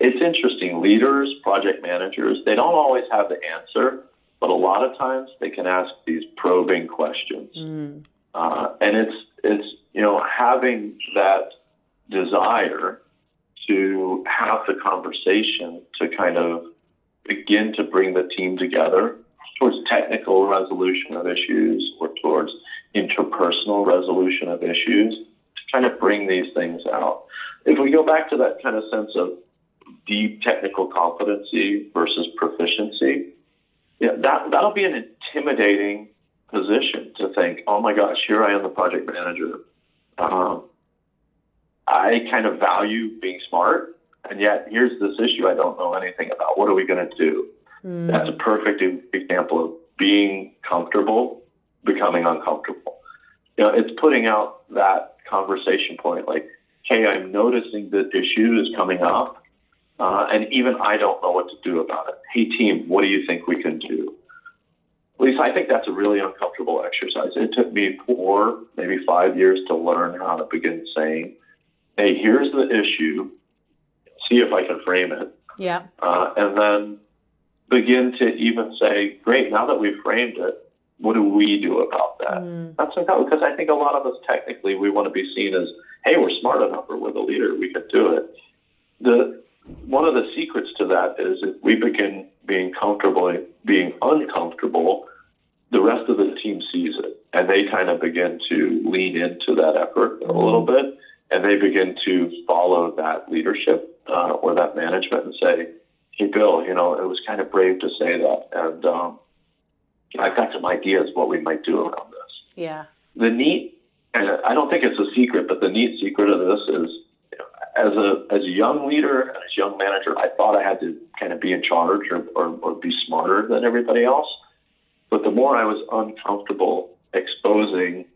it's interesting. Leaders, project managers, they don't always have the answer, but a lot of times they can ask these probing questions. Mm. Uh, and it's it's you know having that desire to have the conversation to kind of begin to bring the team together towards technical resolution of issues or towards interpersonal resolution of issues to kind of bring these things out. If we go back to that kind of sense of deep technical competency versus proficiency, yeah, that that'll be an intimidating position to think, oh my gosh, here I am, the project manager. Um, I kind of value being smart, and yet here's this issue I don't know anything about. What are we going to do? Mm. That's a perfect example of being comfortable, becoming uncomfortable. You know, it's putting out that conversation point like, hey, I'm noticing that issue is coming up, uh, and even I don't know what to do about it. Hey, team, what do you think we can do? At least I think that's a really uncomfortable exercise. It took me four, maybe five years to learn how to begin saying, hey, here's the issue, see if I can frame it.
Yeah.
Uh, and then begin to even say, great, now that we've framed it, what do we do about that? Mm. That's because I think a lot of us technically we want to be seen as, hey, we're smart enough or we're the leader, we can do it. The one of the secrets to that is if we begin being comfortable being uncomfortable, the rest of the team sees it and they kind of begin to lean into that effort a little mm. bit and they begin to follow that leadership uh, or that management and say, "Hey, Bill, you know, it was kind of brave to say that, and um, I've got some ideas what we might do around this."
Yeah.
The neat, and I don't think it's a secret, but the neat secret of this is, as a as a young leader and as a young manager, I thought I had to kind of be in charge or, or, or be smarter than everybody else. But the more I was uncomfortable exposing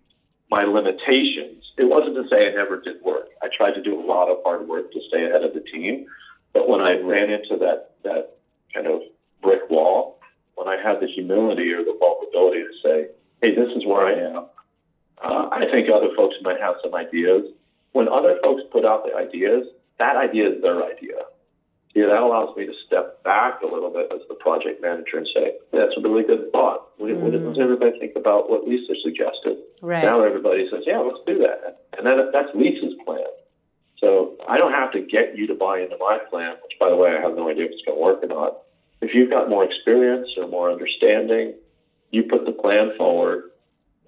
my limitations it wasn't to say I never did work. I tried to do a lot of hard work to stay ahead of the team. But when I ran into that, that kind of brick wall, when I had the humility or the vulnerability to say, hey, this is where I am, uh, I think other folks might have some ideas. When other folks put out the ideas, that idea is their idea. Yeah, that allows me to step back a little bit as the project manager and say, that's a really good thought. What, mm. what does everybody think about what Lisa suggested?
Right.
Now everybody says, yeah, let's do that. And then that's Lisa's plan. So I don't have to get you to buy into my plan, which, by the way, I have no idea if it's going to work or not. If you've got more experience or more understanding, you put the plan forward.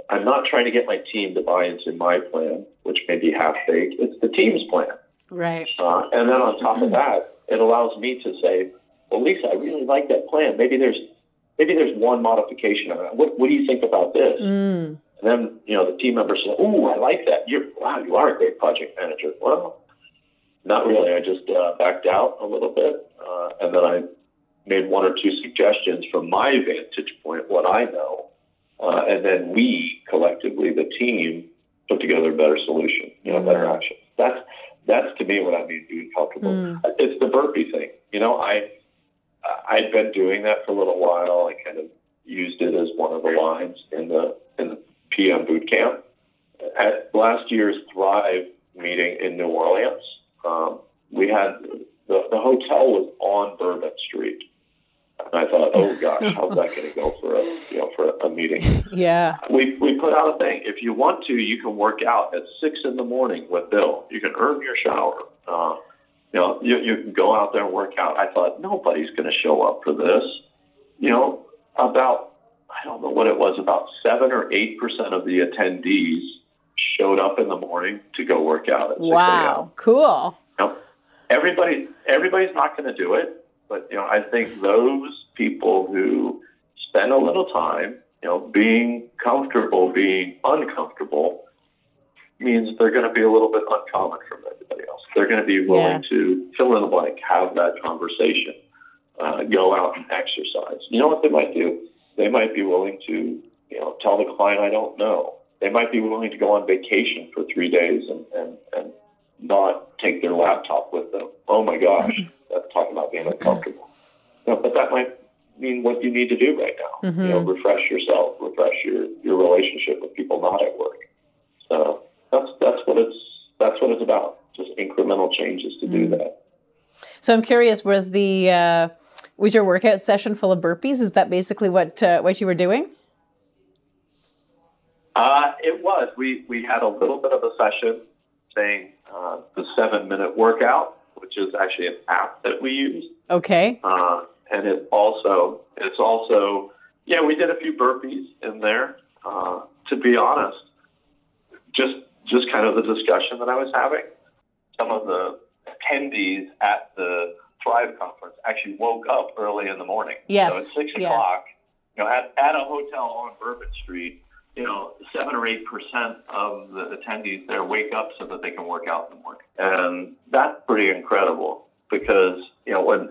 I'm not trying to get my team to buy into my plan, which may be half baked. It's the team's plan.
Right.
Uh, and then on top of that, it allows me to say, well, Lisa, I really like that plan. Maybe there's maybe there's one modification on it. What, what do you think about this?
Mm.
And then, you know, the team members say, oh, I like that. You're, wow, you are a great project manager. Well, not really. I just uh, backed out a little bit. Uh, and then I made one or two suggestions from my vantage point, what I know. Uh, and then we collectively, the team, put together a better solution, you know, better mm. action. That's that's to me what I mean being comfortable. Mm. It's the burpee thing. You know, I I'd been doing that for a little while. I kind of used it as one of the lines in the in the PM boot camp. At last year's Thrive meeting in New Orleans, um, we had the, the hotel was on Bourbon Street. And I thought, oh gosh, how's that going to go for a you know for a meeting?
Yeah.
We we put out a thing. If you want to, you can work out at six in the morning with Bill. You can earn your shower. Uh, you know, you, you can go out there and work out. I thought nobody's going to show up for this. You know, about I don't know what it was, about seven or eight percent of the attendees showed up in the morning to go work out. At
wow, cool.
You know, everybody everybody's not going to do it, but you know, I think those people who spend a little time, you know, being comfortable, being uncomfortable, means they're going to be a little bit uncommon from everybody else. They're going to be willing yeah. to fill in the blank, have that conversation, uh, go out and exercise. You know what they might do? They might be willing to, you know, tell the client, I don't know. They might be willing to go on vacation for three days and, and, and not take their laptop with them. Oh my gosh, that's talking about being uncomfortable. You know, but that might mean what you need to do right now. Mm-hmm. You know, refresh yourself, refresh your, your relationship with people not at work. So that's that's what it's that's what it's about. Just incremental changes to mm. do that.
So I'm curious, was the uh, was your workout session full of burpees? Is that basically what uh, what you were doing?
Uh, it was. We we had a little bit of a session saying uh, the seven minute workout, which is actually an app that we use.
Okay.
Uh, and it also it's also yeah we did a few burpees in there. Uh, to be honest, just just kind of the discussion that I was having. Some of the attendees at the Thrive conference actually woke up early in the morning.
Yes.
So at six
Yeah.
o'clock, you know, at, at a hotel on Bourbon Street, you know, seven or eight percent of the attendees there wake up so that they can work out in the morning, and that's pretty incredible because you know when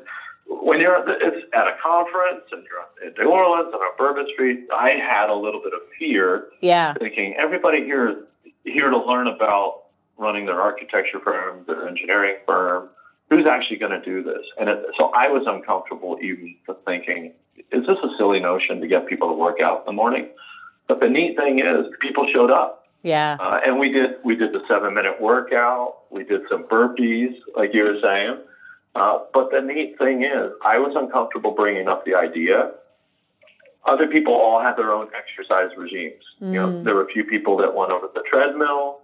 when you're at, the, it's at a conference and you're in New Orleans and on Bourbon Street, I had a little bit of fear,
Yeah.
thinking everybody here is here to learn about running their architecture firm, their engineering firm. Who's actually going to do this? And it, so I was uncomfortable even to thinking, is this a silly notion to get people to work out in the morning? But the neat thing is, people showed up,
Yeah.
uh, and we did we did the seven minute workout. We did some burpees, like you were saying. Uh, but the neat thing is, I was uncomfortable bringing up the idea. Other people all had their own exercise regimes. You know,
Mm.
there were a few people that went over the treadmill.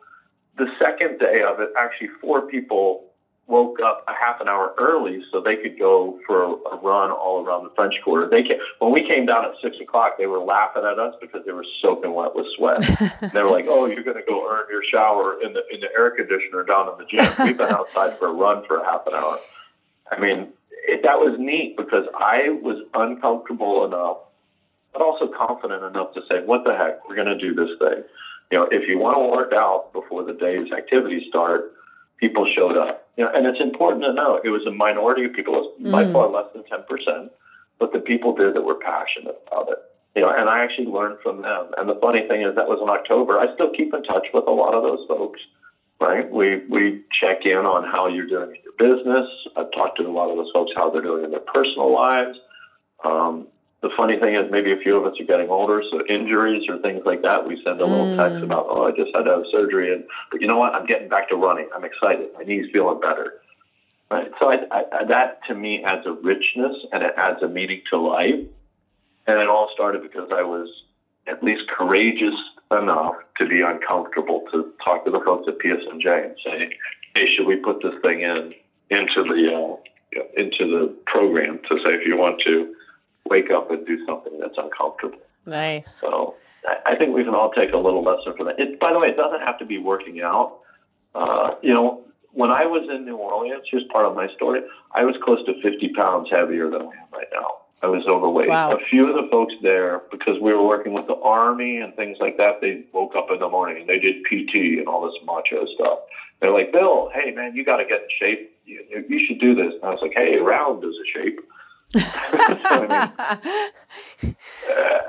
The second day of it, actually, four people woke up a half an hour early so they could go for a, a run all around the French Quarter. They came, when we came down at six o'clock, they were laughing at us because they were soaking wet with sweat. they were like, "Oh, you're going to go earn your shower in the in the air conditioner down in the gym." We've been outside for a run for a half an hour. I mean, it, that was neat because I was uncomfortable enough, but also confident enough to say, "What the heck? We're going to do this thing." You know, if you want to work out before the day's activities start, people showed up. You know, and it's important to know it was a minority of people, it was by
Mm.
far less than ten percent, but the people did that were passionate about it. You know, and I actually learned from them. And the funny thing is, that was in October. I still keep in touch with a lot of those folks. Right? We we check in on how you're doing in your business. I've talked to a lot of those folks how they're doing in their personal lives. Um, the funny thing is, maybe a few of us are getting older, so injuries or things like that, we send a little
Mm.
text about, oh, I just had to have surgery, and but you know what? I'm getting back to running. I'm excited. My knee's feeling better. Right. So I, I, that to me adds a richness and it adds a meaning to life. And it all started because I was at least courageous enough to be uncomfortable to talk to the folks at PSMJ and say, "Hey, should we put this thing in into the uh, into the program to say if you want to wake up and do something that's uncomfortable?"
Nice.
So I, think we can all take a little lesson from that. It, by the way, it doesn't have to be working out. Uh, you know, when I was in New Orleans, here's part of my story. I was close to 50 pounds heavier than I am right now. I was overweight.
Wow.
A few of the folks there, because we were working with the army and things like that, they woke up in the morning and they did PT and all this macho stuff. They're like, Bill, hey man, you got to get in shape. You- you should do this. And I was like, hey, round is a shape. So, I mean, uh,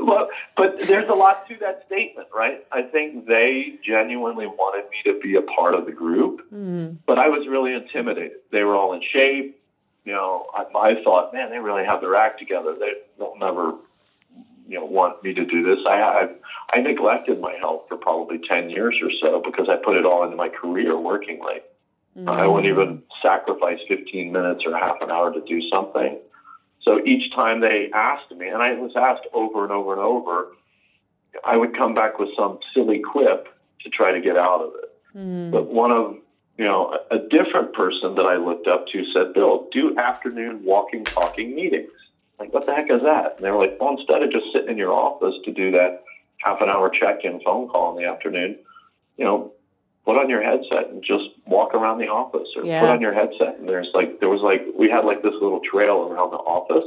well, but there's a lot to that statement, right? I think they genuinely wanted me to be a part of the group,
Mm.
but I was really intimidated. They were all in shape. You know, I, I thought, man, they really have their act together. They, they'll never, you know, want me to do this. I, I, I neglected my health for probably 10 years or so because I put it all into my career working late. I wouldn't even sacrifice 15 minutes or half an hour to do something. So each time they asked me, and I was asked over and over and over, I would come back with some silly quip to try to get out of it.
Mm.
But one of, you know, a, a different person that I looked up to said, Bill, do afternoon walking, talking meetings. Like, what the heck is that? And they were like, well, instead of just sitting in your office to do that half an hour check in phone call in the afternoon, you know, put on your headset and just walk around the office or
Yeah.
put on your headset. And there's like, there was like, we had like this little trail around the office.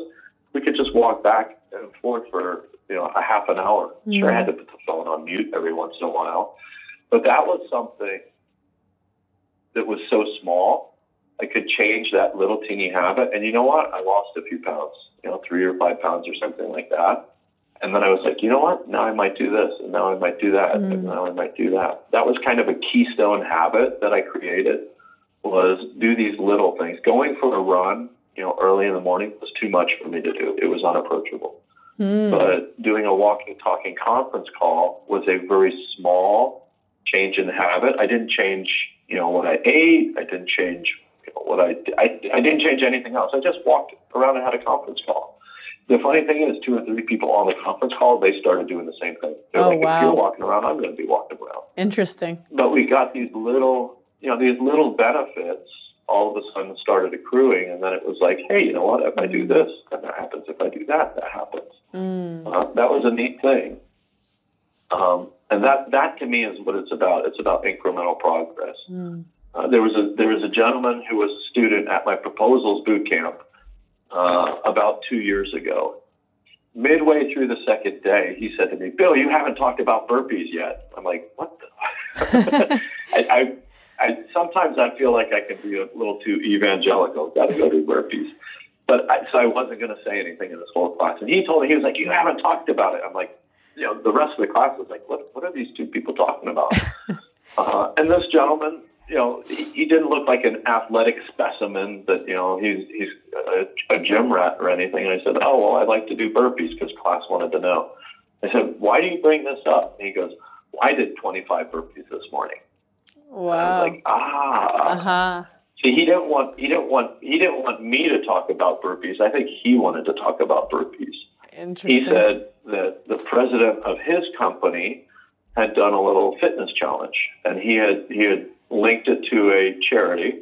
We could just walk back and forth for, you know, a half an hour. Sure, I had to put the phone on mute every once in a while. But that was something that was so small. I could change that little teeny habit. And you know what? I lost a few pounds, you know, three or five pounds or something like that. And then I was like, you know what? Now I might do this, and now I might do that,
Mm.
and now I might do that. That was kind of a keystone habit that I created was do these little things. Going for a run, you know, early in the morning was too much for me to do. It was unapproachable.
Mm.
But doing a walking, talking conference call was a very small change in the habit. I didn't change, you know, what I ate. I didn't change you know, what I, I I didn't change anything else. I just walked around and had a conference call. The funny thing is, two or three people on the conference call, they started doing the same thing. They're
Oh,
like,
wow.
if you're walking around, I'm going to be walking around.
Interesting.
But we got these little, you know, these little benefits all of a sudden started accruing, and then it was like, hey, you know what? If I do this, then that happens. If I do that, that happens.
Mm.
Uh, that was a neat thing. Um, and that, that to me is what it's about. It's about incremental progress.
Mm.
Uh, there was a there was a gentleman who was a student at my proposals boot camp uh, about two years ago. Midway through the second day, he said to me, "Bill, you haven't talked about burpees yet." I'm like, "What?" The? I, I, I sometimes I feel like I can be a little too evangelical. Got to go do burpees, but I, so I wasn't going to say anything in this whole class. And he told me he was like, "You haven't talked about it." I'm like, you know, the rest of the class was like, "What? What are these two people talking about?" uh, and this gentleman you know, he, didn't look like an athletic specimen that, you know, he's, he's a, a gym rat or anything. And I said, oh, well, I'd like to do burpees because class wanted to know. I said, why do you bring this up? And he goes, well, I did 25 burpees this morning.
Wow.
like, ah.
Uh huh.
See, he didn't want, he didn't want, he didn't want me to talk about burpees. I think he wanted to talk about burpees.
Interesting.
He said that the president of his company had done a little fitness challenge, and he had he had linked it to a charity.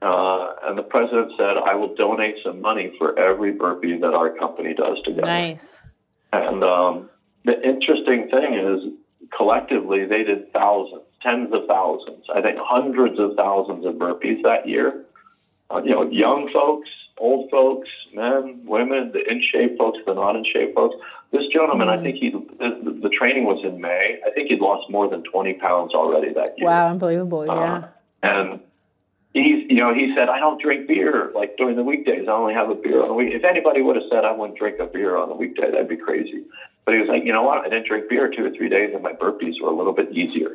Uh, and the president said, "I will donate some money for every burpee that our company does together."
nice.
And um, the interesting thing is, collectively, they did thousands, tens of thousands, I think hundreds of thousands of burpees that year. Uh, you know, young folks, old folks, men, women, the in shape folks, the not in shape folks. This gentleman, I think he, the, the training was in May. I think he'd lost more than 20 pounds already that year.
Wow. Unbelievable.
Uh,
Yeah.
and he's, you know, he said, I don't drink beer like during the weekdays. I only have a beer on the week. If anybody would have said I wouldn't drink a beer on the weekday, that'd be crazy. But he was like, you know what? I didn't drink beer two or three days, and my burpees were a little bit easier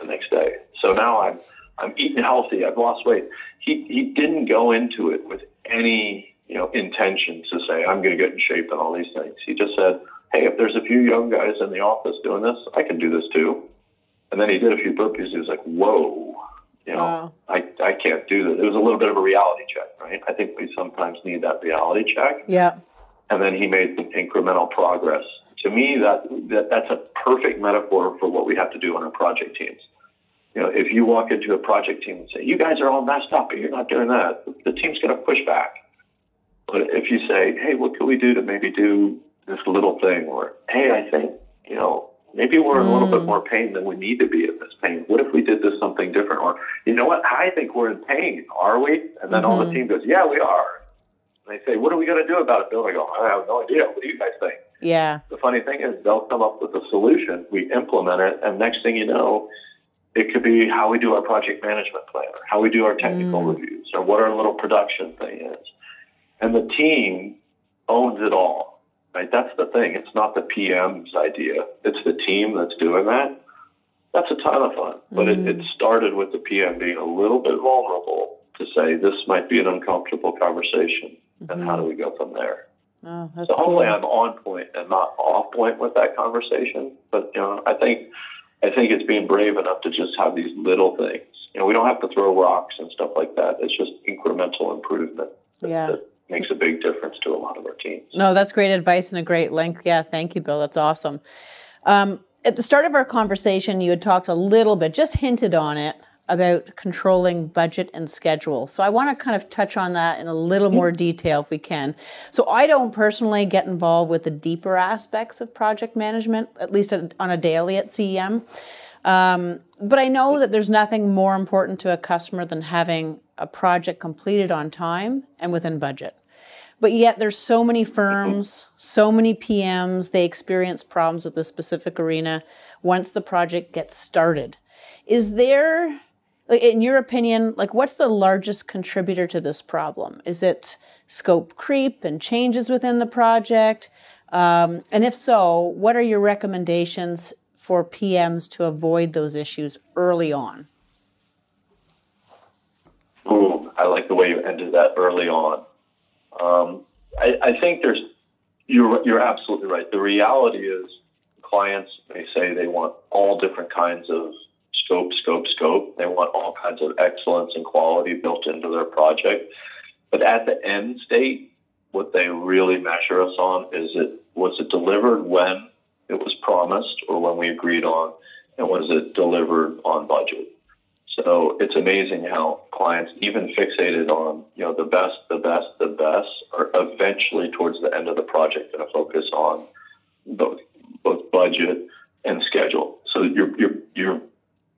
the next day. So now I'm, I'm eating healthy. I've lost weight. He, he didn't go into it with any, you know, intention to say I'm going to get in shape and all these things. He just said, hey, if there's a few young guys in the office doing this, I can do this too. And then he did a few burpees. He was like, whoa, you know,
Wow.
I, I can't do this. It was a little bit of a reality check, right? I think we sometimes need that reality check.
Yeah.
And then he made some incremental progress. To me, that, that that's a perfect metaphor for what we have to do on our project teams. You know, if you walk into a project team and say, you guys are all messed up, but you're not doing that, the team's going to push back. But if you say, hey, what can we do to maybe do this little thing? Or, hey, I think, you know, maybe we're in a little bit mm. more pain than we need to be in this pain. What if we did this something different? Or, you know what? I think we're in pain. Are we? And then all the mm-hmm. team goes, yeah, we are. And they say, what are we going to do about it, Bill? I go, I have no idea. What do you guys think?
Yeah.
The funny thing is, they'll come up with a solution. We implement it, and next thing you know, it could be how we do our project management plan, or how we do our technical mm. reviews, or what our little production thing is. And the team owns it all. Right? That's the thing. It's not the PM's idea. It's the team that's doing that. That's a ton of fun. But it, it mm. started with the PM being a little bit vulnerable to say this might be an uncomfortable conversation, and how do mm-hmm. we go from there?
Oh, that's
So
cool.
hopefully I'm on point and not off point with that conversation. But you know, I think I think it's being brave enough to just have these little things. You know, we don't have to throw rocks and stuff like that. It's just incremental improvement that,
Yeah.
that makes a big difference to a lot of our teams.
No, that's great advice and a great link. Yeah, thank you, Bill. That's awesome. Um, at the start of our conversation, you had talked a little bit, just hinted on it, about controlling budget and schedule. So I want to kind of touch on that in a little more detail if we can. So I don't personally get involved with the deeper aspects of project management, at least on a daily at CEM. Um, but I know that there's nothing more important to a customer than having a project completed on time and within budget. But yet there's so many firms, so many PMs, they experience problems with this specific arena once the project gets started. Is there in your opinion, like what's the largest contributor to this problem? Is it scope creep and changes within the project? Um, and if so, what are your recommendations for PMs to avoid those issues early on?
Ooh, I like the way you ended that early on. Um, I, I think there's you're you're absolutely right. The reality is clients may say they want all different kinds of scope, scope, scope. They want all kinds of excellence and quality built into their project. But at the end state, what they really measure us on is it was it delivered when it was promised or when we agreed on, and was it delivered on budget? So it's amazing how clients, even fixated on you know the best, the best, the best, are eventually towards the end of the project going to focus on both both budget and schedule. So your your your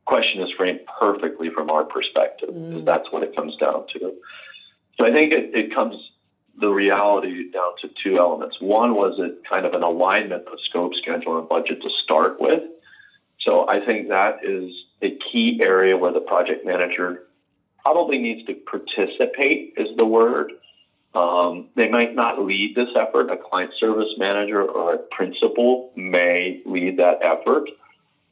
question is framed perfectly from our perspective. Mm. That's what it comes down to. So I think it, it comes the reality down to two elements. One was it kind of an alignment of scope, schedule, and budget to start with. So I think that is a key area where the project manager probably needs to participate, is the word. Um, they might not lead this effort. A client service manager or a principal may lead that effort,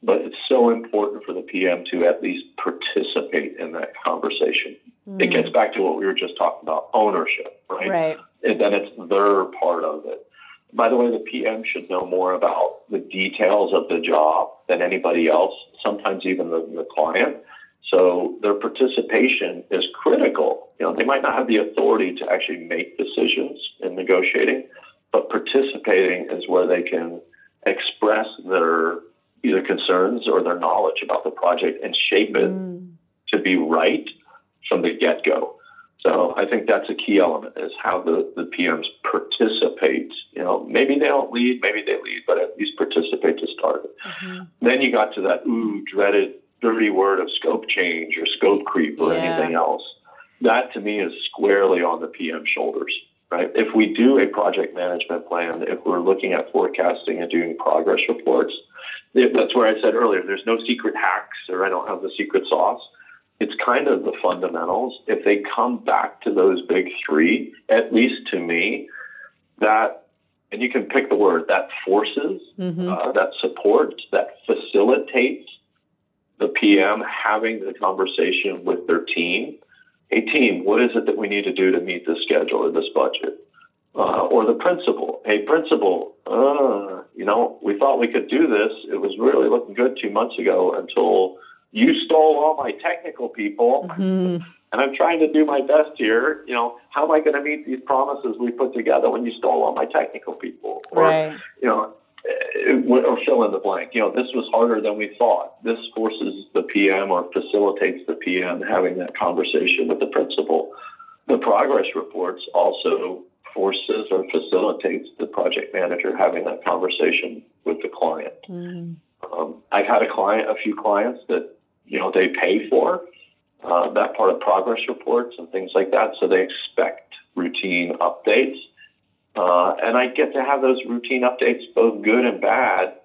but it's so important for the PM to at least participate in that conversation. Mm. It gets back to what we were just talking about ownership, right?
Right.
And then it's their part of it. By the way, the PM should know more about the details of the job than anybody else, sometimes even the, the client. So their participation is critical. You know, they might not have the authority to actually make decisions in negotiating, but participating is where they can express their either concerns or their knowledge about the project and shape it mm. to be right from the get go. So I think that's a key element is how the, the PMs participate. You know, maybe they don't lead, maybe they lead, but at least participate to start it. Mm-hmm. Then you got to that ooh dreaded dirty word of scope change or scope creep or yeah. anything else. That to me is squarely on the PM shoulders. Right. If we do a project management plan, if we're looking at forecasting and doing progress reports, that's where I said earlier, there's no secret hacks or I don't have the secret sauce it's kind of the fundamentals. If they come back to those big three, at least to me, that, and you can pick the word, that forces, mm-hmm. uh, that supports, that facilitates the PM having the conversation with their team. Hey, team, what is it that we need to do to meet this schedule or this budget? Uh, or the principal. Hey, principal, uh, you know, we thought we could do this. It was really looking good two months ago until you stole all my technical people, mm-hmm. and I'm trying to do my best here. You know, how am I going to meet these promises we put together when you stole all my technical people?
Or, right.
you know, eh, or fill in the blank. You know, this was harder than we thought. This forces the PM or facilitates the PM having that conversation with the principal. The progress reports also forces or facilitates the project manager having that conversation with the client. Mm-hmm. Um, I've had a client, a few clients that you know they pay for uh, that part of progress reports and things like that. So they expect routine updates, uh, and I get to have those routine updates, both good and bad,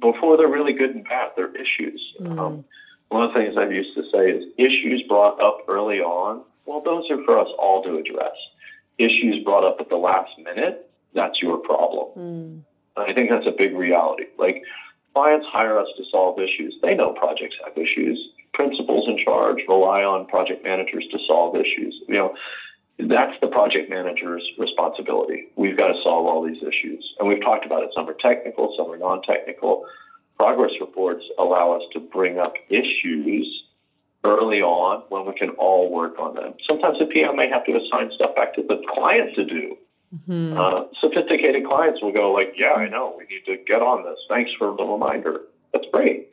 before they're really good and bad. They're issues. Mm. Um, one of the things I've used to say is issues brought up early on. Well, those are for us all to address. Issues brought up at the last minute, that's your problem. Mm. I think that's a big reality. Like Clients hire us to solve issues. They know projects have issues. Principals in charge rely on project managers to solve issues. You know, that's the project manager's responsibility. We've got to solve all these issues. And we've talked about it. Some are technical, some are non technical. Progress reports allow us to bring up issues early on when we can all work on them. Sometimes the PM may have to assign stuff back to the client to do. Mm-hmm. Uh, sophisticated clients will go like, "Yeah, I know. We need to get on this. Thanks for the reminder. That's great."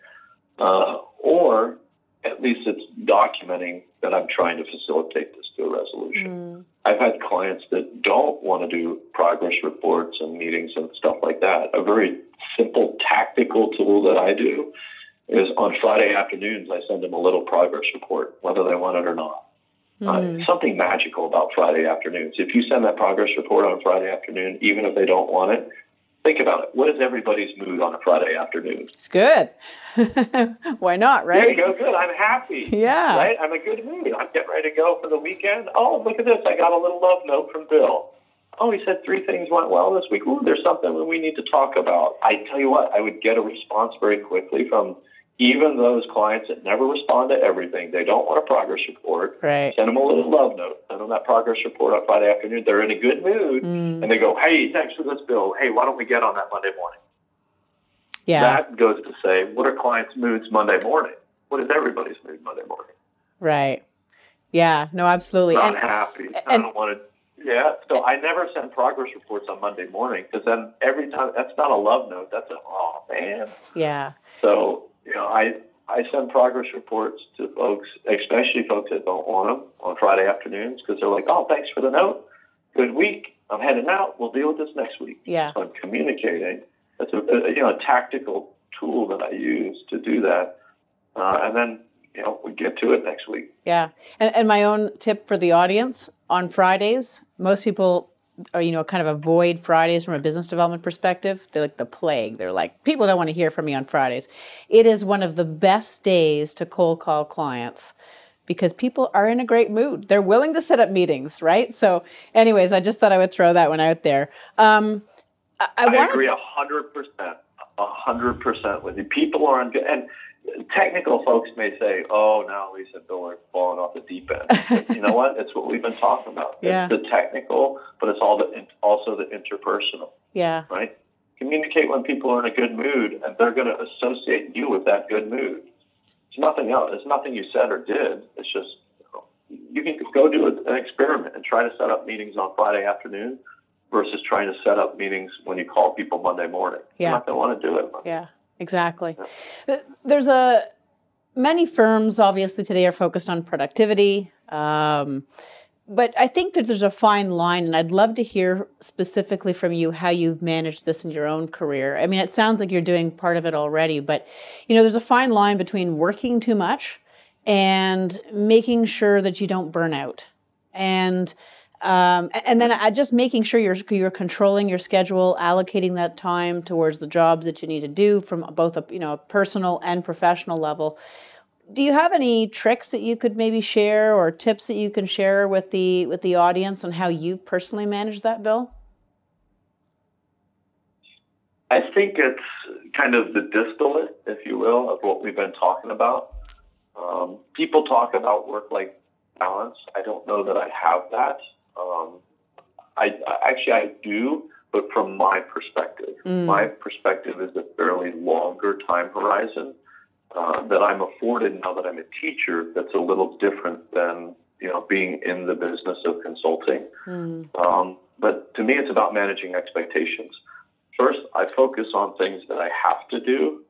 Uh, or at least it's documenting that I'm trying to facilitate this to a resolution. Mm. I've had clients that don't want to do progress reports and meetings and stuff like that. A very simple tactical tool that I do is on Friday afternoons, I send them a little progress report, whether they want it or not. Mm. Uh, something magical about Friday afternoons. If you send that progress report on a Friday afternoon, even if they don't want it, think about it. What is everybody's mood on a Friday afternoon?
It's good. Why not, right?
There you go. Good. I'm happy.
Yeah.
Right? I'm a good mood. I'm getting ready to go for the weekend. Oh, look at this. I got a little love note from Bill. Oh, he said three things went well this week. Ooh, there's something we need to talk about. I tell you what, I would get a response very quickly from even those clients that never respond to everything, they don't want a progress report.
Right.
Send them a little love note. Send them that progress report on Friday afternoon. They're in a good mood, mm. and they go, "Hey, thanks for this, Bill. Hey, why don't we get on that Monday morning?"
Yeah.
That goes to say, what are clients' moods Monday morning? what is everybody's mood Monday morning?
Right. Yeah. No, absolutely.
Not
And-
happy. I don't want to. Yeah. So I never send progress reports on Monday morning because then every time that's not a love note. That's a oh man.
yeah.
So you know I I send progress reports to folks, especially folks that don't want them on Friday afternoons because they're like, oh thanks for the note. Good week. I'm heading out. We'll deal with this next week.
Yeah.
So I'm communicating. That's a, a you know a tactical tool that I use to do that, uh, and then you know we get to it next week.
Yeah. And, and my own tip for the audience on Fridays, most people are, you know, kind of avoid Fridays from a business development perspective. They're like the plague. They're like, people don't want to hear from me on Fridays. It is one of the best days to cold call clients because people are in a great mood. They're willing to set up meetings, right? So, anyways, I just thought I would throw that one out there. Um, I, I,
I
wanna-
agree a hundred percent, a hundred percent with you. People are on and technical folks may say, "Oh, now Lisa and Bill are falling off the deep end." You know what? It's what we've been talking about.
Yeah.
It's the technical, but it's all the also the interpersonal,
Yeah.
right? Communicate when people are in a good mood, and they're going to associate you with that good mood. It's nothing else. It's nothing you said or did. It's just you can go do an experiment and try to set up meetings on Friday afternoon versus trying to set up meetings when you call people Monday morning.
Yeah.
You're not going to want to do it.
Yeah, exactly. Th- There's a many firms obviously today are focused on productivity, um, but I think that there's a fine line, and I'd love to hear specifically from you how you've managed this in your own career. I mean, it sounds like you're doing part of it already, but you know, there's a fine line between working too much and making sure that you don't burn out, and um, and then I just making sure you're you're controlling your schedule, allocating that time towards the jobs that you need to do from both a you know a personal and professional level. Do you have any tricks that you could maybe share or tips that you can share with the with the audience on how you've personally managed that, Bill?
I think it's kind of the distillate, if you will, of what we've been talking about. Um, people talk about work-life balance. I don't know that I have that. Um, I, actually I do, but from my perspective, my perspective is a fairly longer time horizon uh, that I'm afforded now that I'm a teacher. That's a little different than you know being in the business of consulting. Um, but to me, it's about managing expectations. First, I focus on things that I have to do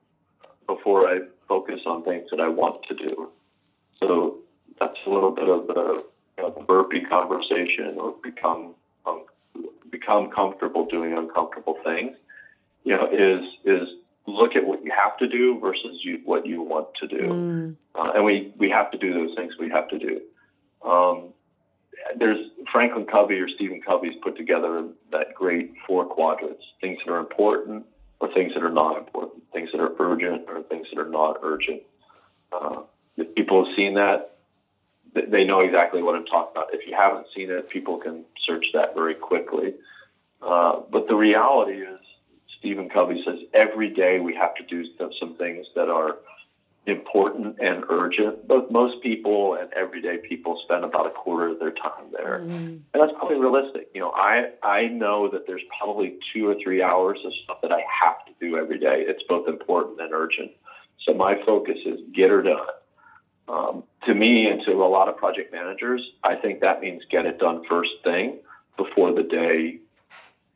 before I focus on things that I want to do. So that's a little bit of the, the burpee conversation or become um, become comfortable doing uncomfortable things. You know, is is look at what you have to do versus you, what you want to do. Uh, and we, we have to do those things we have to do. Um, there's Franklin Covey or Stephen Covey's put together that great four quadrants things that are important or things that are not important, things that are urgent or things that are not urgent. Uh, if people have seen that, th- they know exactly what I'm talking about. If you haven't seen it, people can search that very quickly. Uh, but the reality is, Stephen Covey says every day we have to do some, some things that are important and urgent. But most people and everyday people spend about a quarter of their time there, and that's probably realistic. You know, I I know that there's probably two or three hours of stuff that I have to do every day. It's both important and urgent. So my focus is get her done. Um, to me and to a lot of project managers, I think that means get it done first thing before the day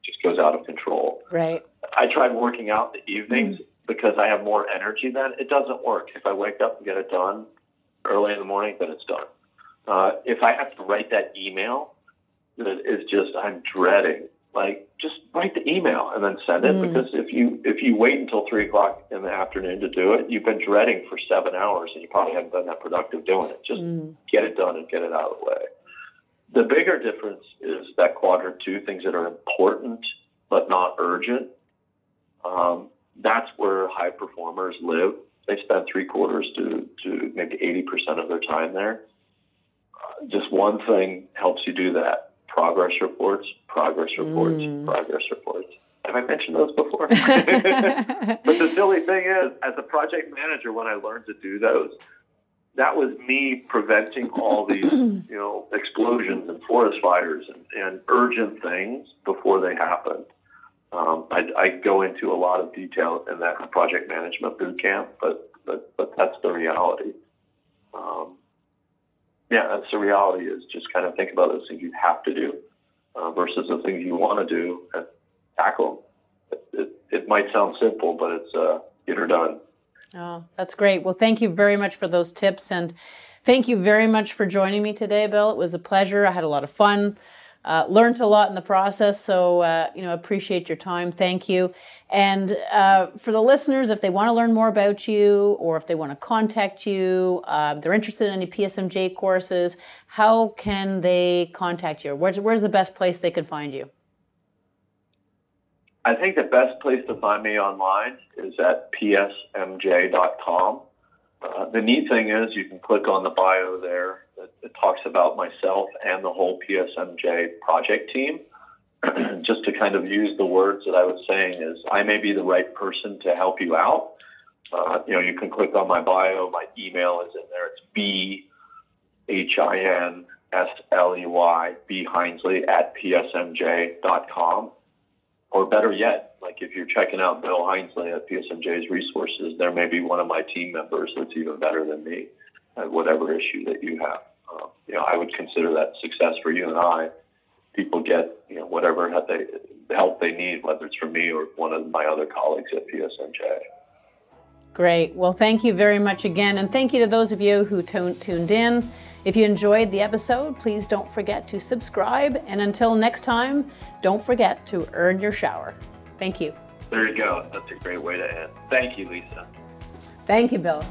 just goes out of control.
Right.
I tried working out in the evenings because I have more energy then. It doesn't work. If I wake up and get it done early in the morning, then it's done. Uh, if I have to write that email that is just I'm dreading, like just write the email and then send it because if you if you wait until three o'clock in the afternoon to do it, you've been dreading for seven hours and you probably haven't been that productive doing it. Just get it done and get it out of the way. The bigger difference is that quadrant two, things that are important but not urgent. Um, that's where high performers live. They spend three quarters to, to maybe 80% of their time there. Uh, just one thing helps you do that progress reports, progress reports, progress reports. Have I mentioned those before? but the silly thing is, as a project manager, when I learned to do those, that was me preventing all these, you know, explosions and forest fires and, and urgent things before they happened. Um, I, I go into a lot of detail in that project management boot camp, but but but that's the reality. Um, yeah, that's the reality. Is just kind of think about those things you have to do uh, versus the things you want to do and tackle. It, it, it might sound simple, but it's uh, get her done.
Oh, that's great. Well, thank you very much for those tips and thank you very much for joining me today, Bill. It was a pleasure. I had a lot of fun. Uh, learned a lot in the process, so uh, you know appreciate your time. Thank you. And uh, for the listeners, if they want to learn more about you or if they want to contact you, uh, they're interested in any PSMJ courses, how can they contact you? Where's where's the best place they can find you?
I think the best place to find me online is at psmj.com. Uh, the neat thing is you can click on the bio there that, talks about myself and the whole PSMJ project team. Just to kind of use the words that I was saying is I may be the right person to help you out. Uh, you know, you can click on my bio. My email is in there. It's b h i n s l e y b Hinsley at psmj.com or better yet, like if you're checking out Bill Hinsley at PSMJ's resources, there may be one of my team members that's even better than me at whatever issue that you have. Um, you know, I would consider that success for you and I. People get you know whatever help they help they need, whether it's from me or one of my other colleagues at PSMJ.
Great. Well, thank you very much again, and thank you to those of you who tuned in. If you enjoyed the episode, please don't forget to subscribe. And until next time, don't forget to earn your shower. Thank you.
There you go. That's a great way to end. Thank you, Lisa.
Thank you, Bill.